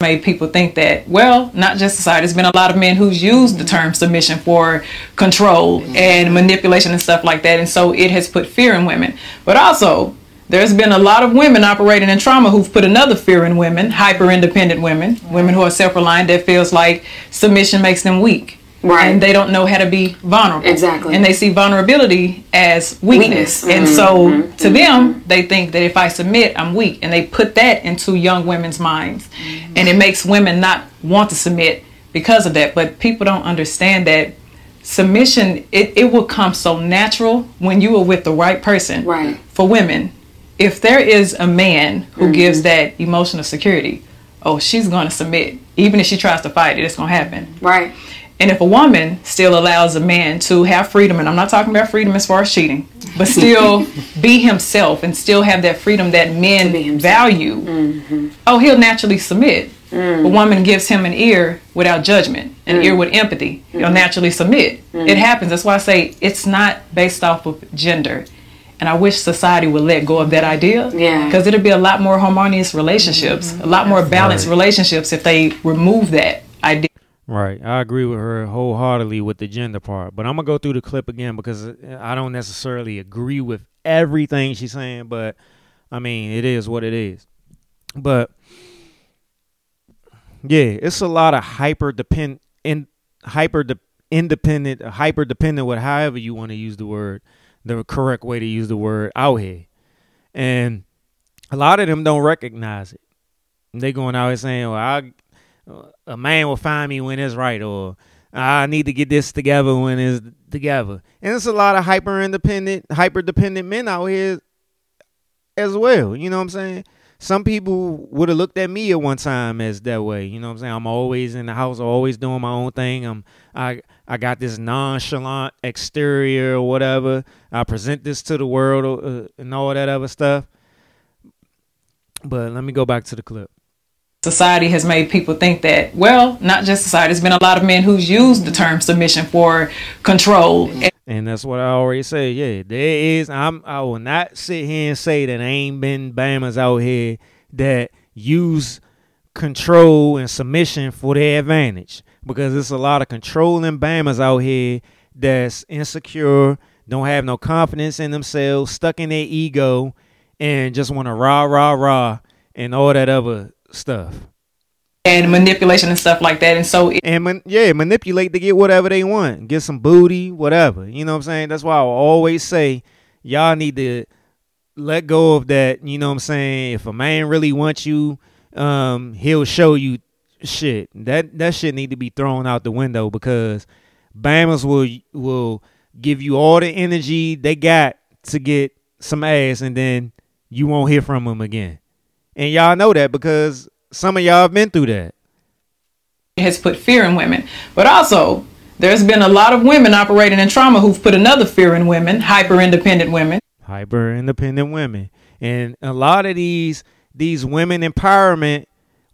made people think that well not just society there's been a lot of men who's used the term submission for control mm-hmm. and manipulation and stuff like that and so it has put fear in women but also there's been a lot of women operating in trauma who've put another fear in women hyper independent women women who are self-reliant that feels like submission makes them weak. Right. and they don't know how to be vulnerable. Exactly. and they see vulnerability as weakness, Weakness. and Mhm, so mhm, to them they think that if i submit i'm weak. And they put that into young women's minds. And it makes women not want to submit because of that. But people don't understand that submission it, it will come so natural when you are with the right person Right. for women if there is a man who Mhm. gives that emotional security oh she's going to submit even if she tries to fight it it's going to happen Right. and if a woman still allows a man to have freedom, and I'm not talking about freedom as far as cheating, but still be himself and still have that freedom that men value, Mm-hmm. oh, he'll naturally submit. A woman gives him an ear without judgment, an Mm. ear with empathy. He'll Mhm. naturally submit. Mm. It happens. That's why I say it's not based off of gender. And I wish society would let go of that idea. Yeah. Because it'd be a lot more harmonious relationships, mm-hmm. a lot more balanced Right. relationships if they remove that idea. Right. I agree with her wholeheartedly with the gender part. But I'm going to go through the clip again because I don't necessarily agree with everything she's saying. But I mean, it is what it is. But yeah, it's a lot of hyper depend in hyper de- independent, hyper dependent, with however you want to use the word, the correct way to use the word out here. And a lot of them don't recognize it. They going out here saying, well, I a man will find me when it's right, or I need to get this together when it's together. And it's a lot of hyper independent, hyper dependent men out here as well. You know what I'm saying? some people would have looked at me at one time as that way. You know what I'm saying? I'm always in the house, always doing my own thing. I'm I I got this nonchalant exterior or whatever. I present this to the world uh, and all that other stuff. But let me go back to the clip. Society has made people think that, well, not just society, there's been a lot of men who's used the term submission for control. And that's what I already said. Yeah, there is. I'm. I will not sit here and say that ain't been Bamas out here that use control and submission for their advantage because there's a lot of controlling Bamas out here that's insecure, don't have no confidence in themselves, stuck in their ego, and just want to rah rah rah and all that other stuff. And manipulation and stuff like that. And so, it, and man, yeah, manipulate to get whatever they want, get some booty, whatever. You know what I'm saying? That's why I always say, y'all need to let go of that. You know what I'm saying? If a man really wants you, um, he'll show you shit. That that shit need to be thrown out the window because Bamas will will give you all the energy they got to get some ass, and then you won't hear from them again. And y'all know that because some of y'all have been through that. It has put fear in women. But also, there's been a lot of women operating in trauma who've put another fear in women, hyper independent women. Hyper independent women. And a lot of these these women empowerment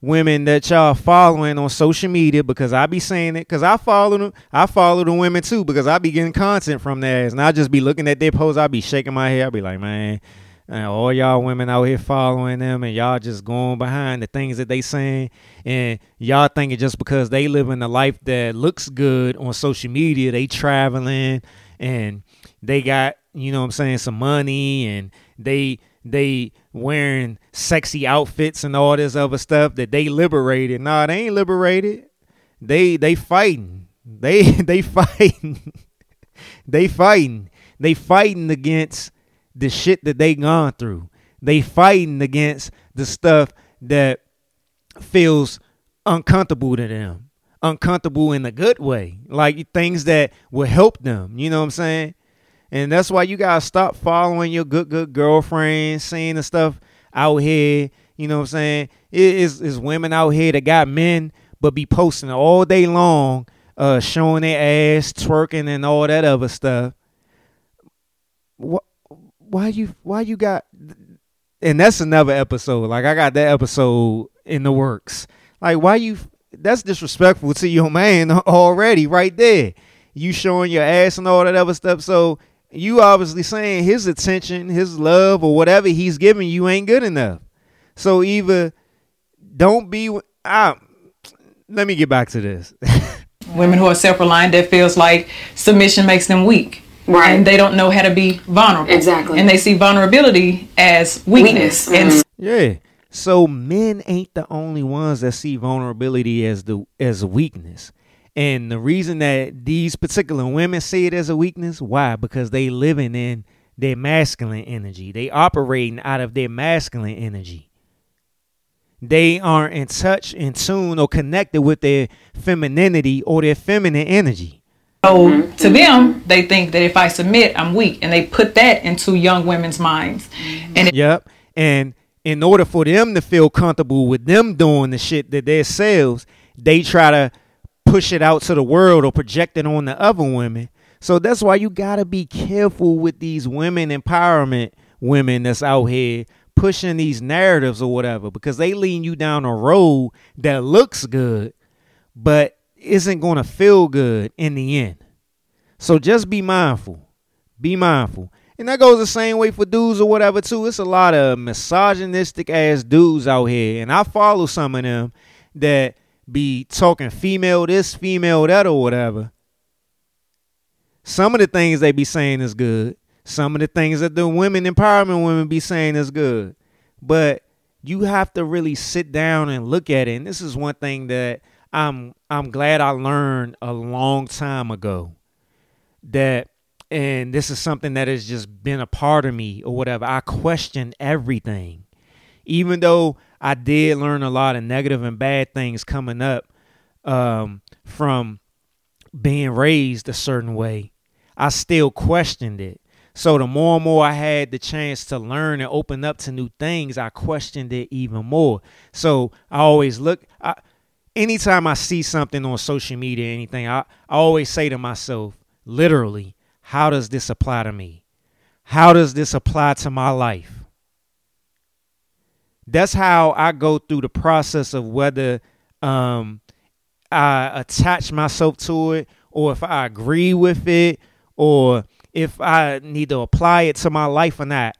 women that y'all following on social media because I be saying it because I follow them. I follow the women too because I be getting content from theirs and I just be looking at their posts. I be shaking my head. I be like, man, all y'all women out here following them and y'all just going behind the things that they saying and y'all thinking just because they living a life that looks good on social media they traveling and they got you know what i'm saying some money and they they wearing sexy outfits and all this other stuff that they liberated nah they ain't liberated they they fighting they they fighting they fighting they fighting against the shit that they gone through. They fighting against the stuff that feels uncomfortable to them. Uncomfortable in a good way. Like things that will help them. You know what I'm saying? And that's why you gotta stop following your good good girlfriend, seeing the stuff out here. You know what I'm saying? It is is women out here that got men but be posting all day long, uh, showing their ass, twerking and all that other stuff. What why you why you got and that's another episode. Like I got that episode in the works. Like why you that's disrespectful to your man already right there. You showing your ass and all that other stuff. So you obviously saying his attention, his love, or whatever he's giving you ain't good enough. So either don't be. I, let me get back to this. Women who are self-reliant that feels like submission makes them weak. Right. And they don't know how to be vulnerable. Exactly. And they see vulnerability as weakness. Weakness. And mm-hmm. Yeah. So men ain't the only ones that see vulnerability as the as a weakness. And the reason that these particular women see it as a weakness, why? Because they living in their masculine energy. They operating out of their masculine energy. They aren't in touch, in tune, or connected with their femininity or their feminine energy. So to them, they think that if I submit, I'm weak, and they put that into young women's minds. Mm-hmm. And it, Yep. And in order for them to feel comfortable with them doing the shit that their selves, they try to push it out to the world or project it on the other women. So that's why you gotta be careful with these women empowerment women that's out here pushing these narratives or whatever, because they lead you down a road that looks good, but isn't gonna feel good in the end. So just be mindful. Be mindful. And that goes the same way for dudes or whatever too. It's a lot of misogynistic ass dudes out here. And I follow some of them that be talking female this, female that, or whatever. Some of the things they be saying is good. Some of the things that the women empowerment women be saying is good. But you have to really sit down and look at it. And this is one thing that I'm I'm glad I learned a long time ago. That and this is something that has just been a part of me or whatever. I question everything. Even though I did learn a lot of negative and bad things coming up um, from being raised a certain way, I still questioned it. So the more and more I had the chance to learn and open up to new things, I questioned it even more. So I always look. I, anytime I see something on social media, anything, I, I always say to myself, literally, how does this apply to me? How does this apply to my life? That's how I go through the process of whether um, I attach myself to it or if I agree with it or if I need to apply it to my life or not.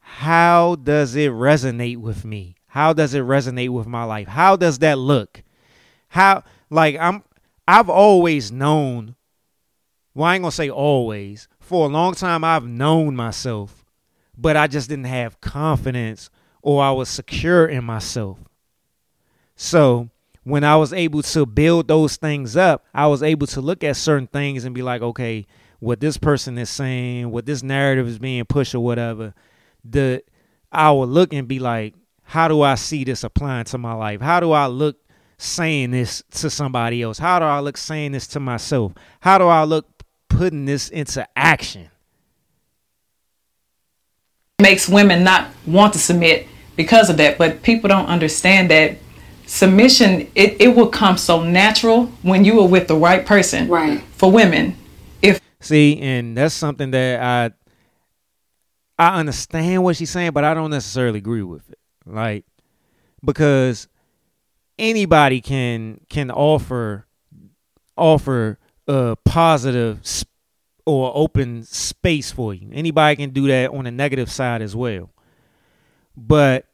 How does it resonate with me? How does it resonate with my life? How does that look? How like I'm I've always known well, I ain't gonna say always. For a long time I've known myself, but I just didn't have confidence or I was secure in myself. So when I was able to build those things up, I was able to look at certain things and be like, okay, what this person is saying, what this narrative is being pushed or whatever, the I would look and be like, how do I see this applying to my life? How do I look saying this to somebody else? How do I look saying this to myself? How do I look putting this into action? Makes women not want to submit because of that, but people don't understand that submission it, it will come so natural when you are with the right person. Right. For women. If See, and that's something that I I understand what she's saying, but I don't necessarily agree with it. Like because anybody can can offer offer a positive sp- or open space for you. Anybody can do that on the negative side as well. But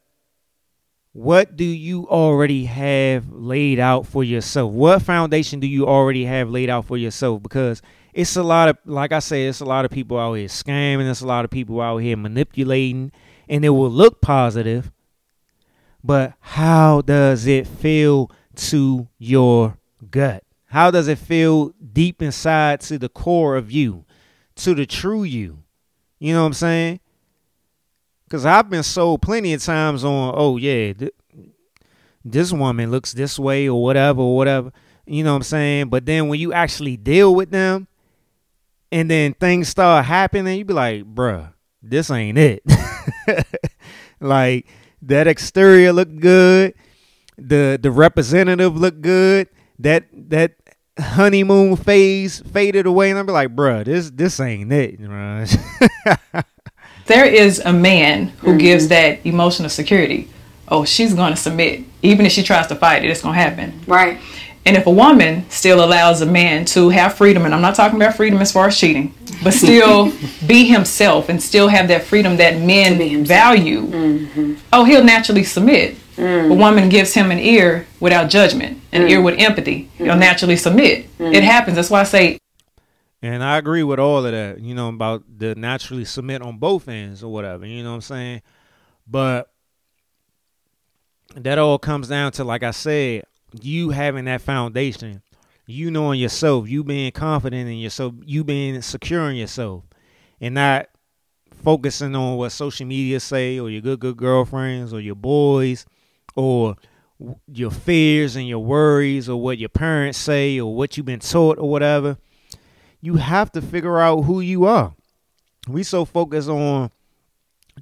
what do you already have laid out for yourself? What foundation do you already have laid out for yourself? Because it's a lot of, like I said, it's a lot of people out here scamming. It's a lot of people out here manipulating, and it will look positive. But how does it feel to your gut? How does it feel deep inside to the core of you, to the true you? You know what I'm saying? Because I've been sold plenty of times on, oh, yeah, th- this woman looks this way or whatever or whatever. You know what I'm saying? But then when you actually deal with them and then things start happening, you be like, bruh, this ain't it. like that exterior looked good. The the representative looked good. That that honeymoon phase faded away, and I'm be like, bruh, this this ain't it. there is a man who gives that emotional security. Oh, she's going to submit. Even if she tries to fight it, it's going to happen. Right. And if a woman still allows a man to have freedom, and I'm not talking about freedom as far as cheating, but still be himself and still have that freedom that men value, Mm-hmm. oh, he'll naturally submit. A woman gives him an ear without judgment, an Mm. ear with empathy. He'll naturally submit. Mm. It happens. That's why I say And I agree with all of that, you know, about the naturally submit on both ends or whatever, you know what I'm saying? But that all comes down to, like I said, you having that foundation, you knowing yourself, you being confident in yourself, you being secure in yourself, and not focusing on what social media say or your good good girlfriends or your boys or your fears and your worries or what your parents say or what you've been taught or whatever you have to figure out who you are. We so focused on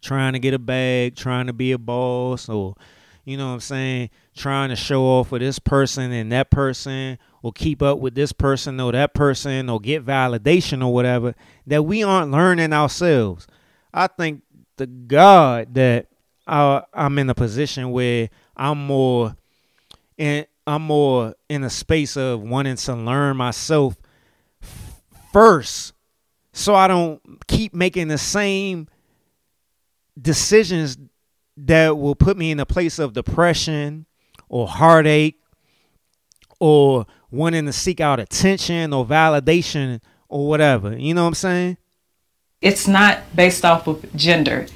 trying to get a bag, trying to be a boss, or you know what I'm saying, trying to show off for this person and that person, or keep up with this person or that person, or get validation or whatever, that we aren't learning ourselves. I think the God that I, I'm in a position where I'm more in I'm more in a space of wanting to learn myself first so I don't keep making the same decisions that will put me in a place of depression or heartache or wanting to seek out attention or validation or whatever. You know what I'm saying? it's not based off of gender.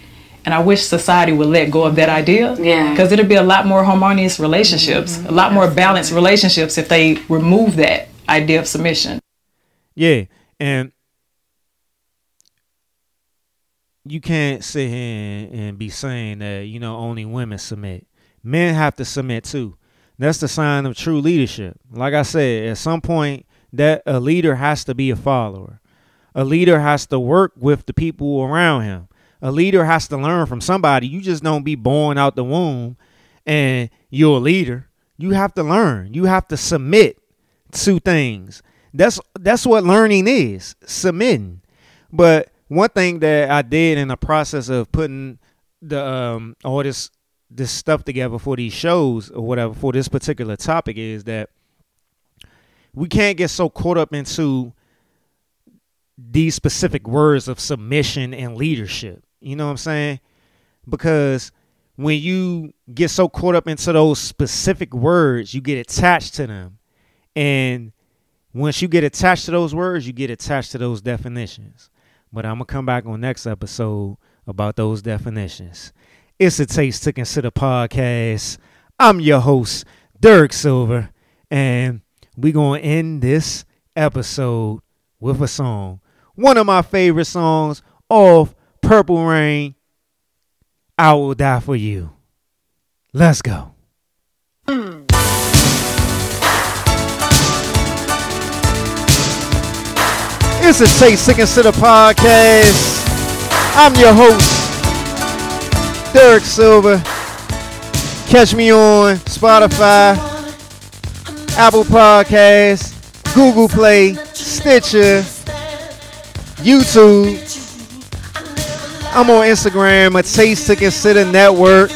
And I wish society would let go of that idea. Yeah. Because it'll be a lot more harmonious relationships, mm-hmm. a lot more balanced relationships if they remove that idea of submission. Yeah, and you can't sit here and, be saying that you know only women submit. Men have to submit too. That's the sign of true leadership. Like I said, at some point, that a leader has to be a follower. A leader has to work with the people around him. A leader has to learn from somebody. You just don't be born out the womb and you're a leader. You have to learn. You have to submit to things. That's that's what learning is, submitting. But one thing that I did in the process of putting the um all this this stuff together for these shows or whatever for this particular topic is that we can't get so caught up into these specific words of submission and leadership. You know what I'm saying? Because when you get so caught up into those specific words, you get attached to them. And once you get attached to those words, you get attached to those definitions. But I'm going to come back on next episode about those definitions. It's a Taste to Consider podcast. I'm your host, Derek Silver, and we're going to end this episode with a song. One of my favorite songs off Purple Rain, I Will Die For You. Let's go. It's a Taste to Consider podcast. I'm your host, Derek Silver. Catch me on Spotify, Apple Podcasts, Google Play, Stitcher, YouTube. I'm on Instagram, at Taste to Consider Network.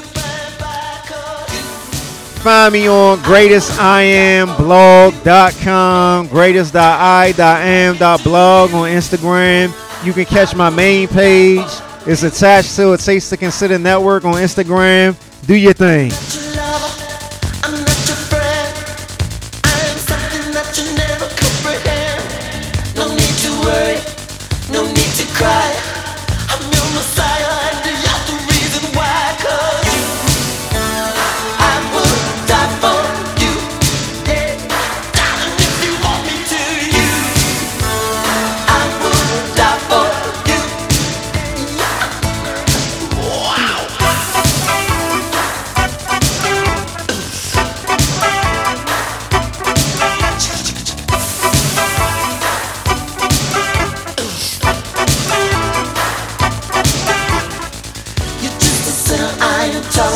Find me on greatestiamblog.com, greatest.i.am.blog on Instagram. You can catch my main page. It's attached to a Taste to Consider Network on Instagram. Do your thing.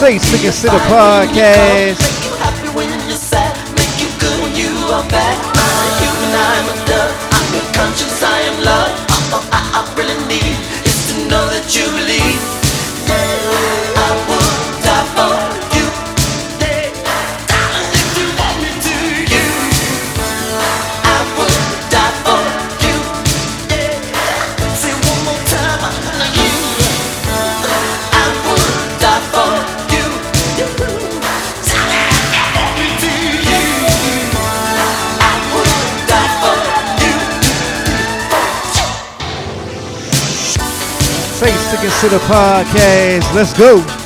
Taste to Consider podcast. You're sad, make you good when you are bad. I'm a human, I'm a dove. I'm your conscience, I am love. To the podcast. Let's go.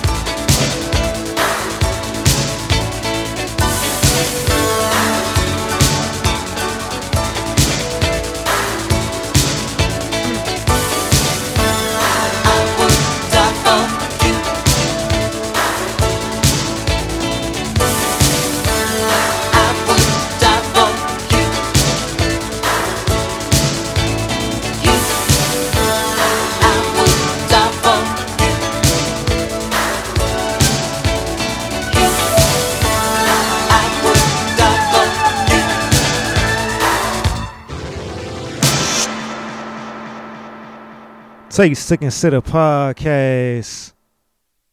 Taste to Consider podcast.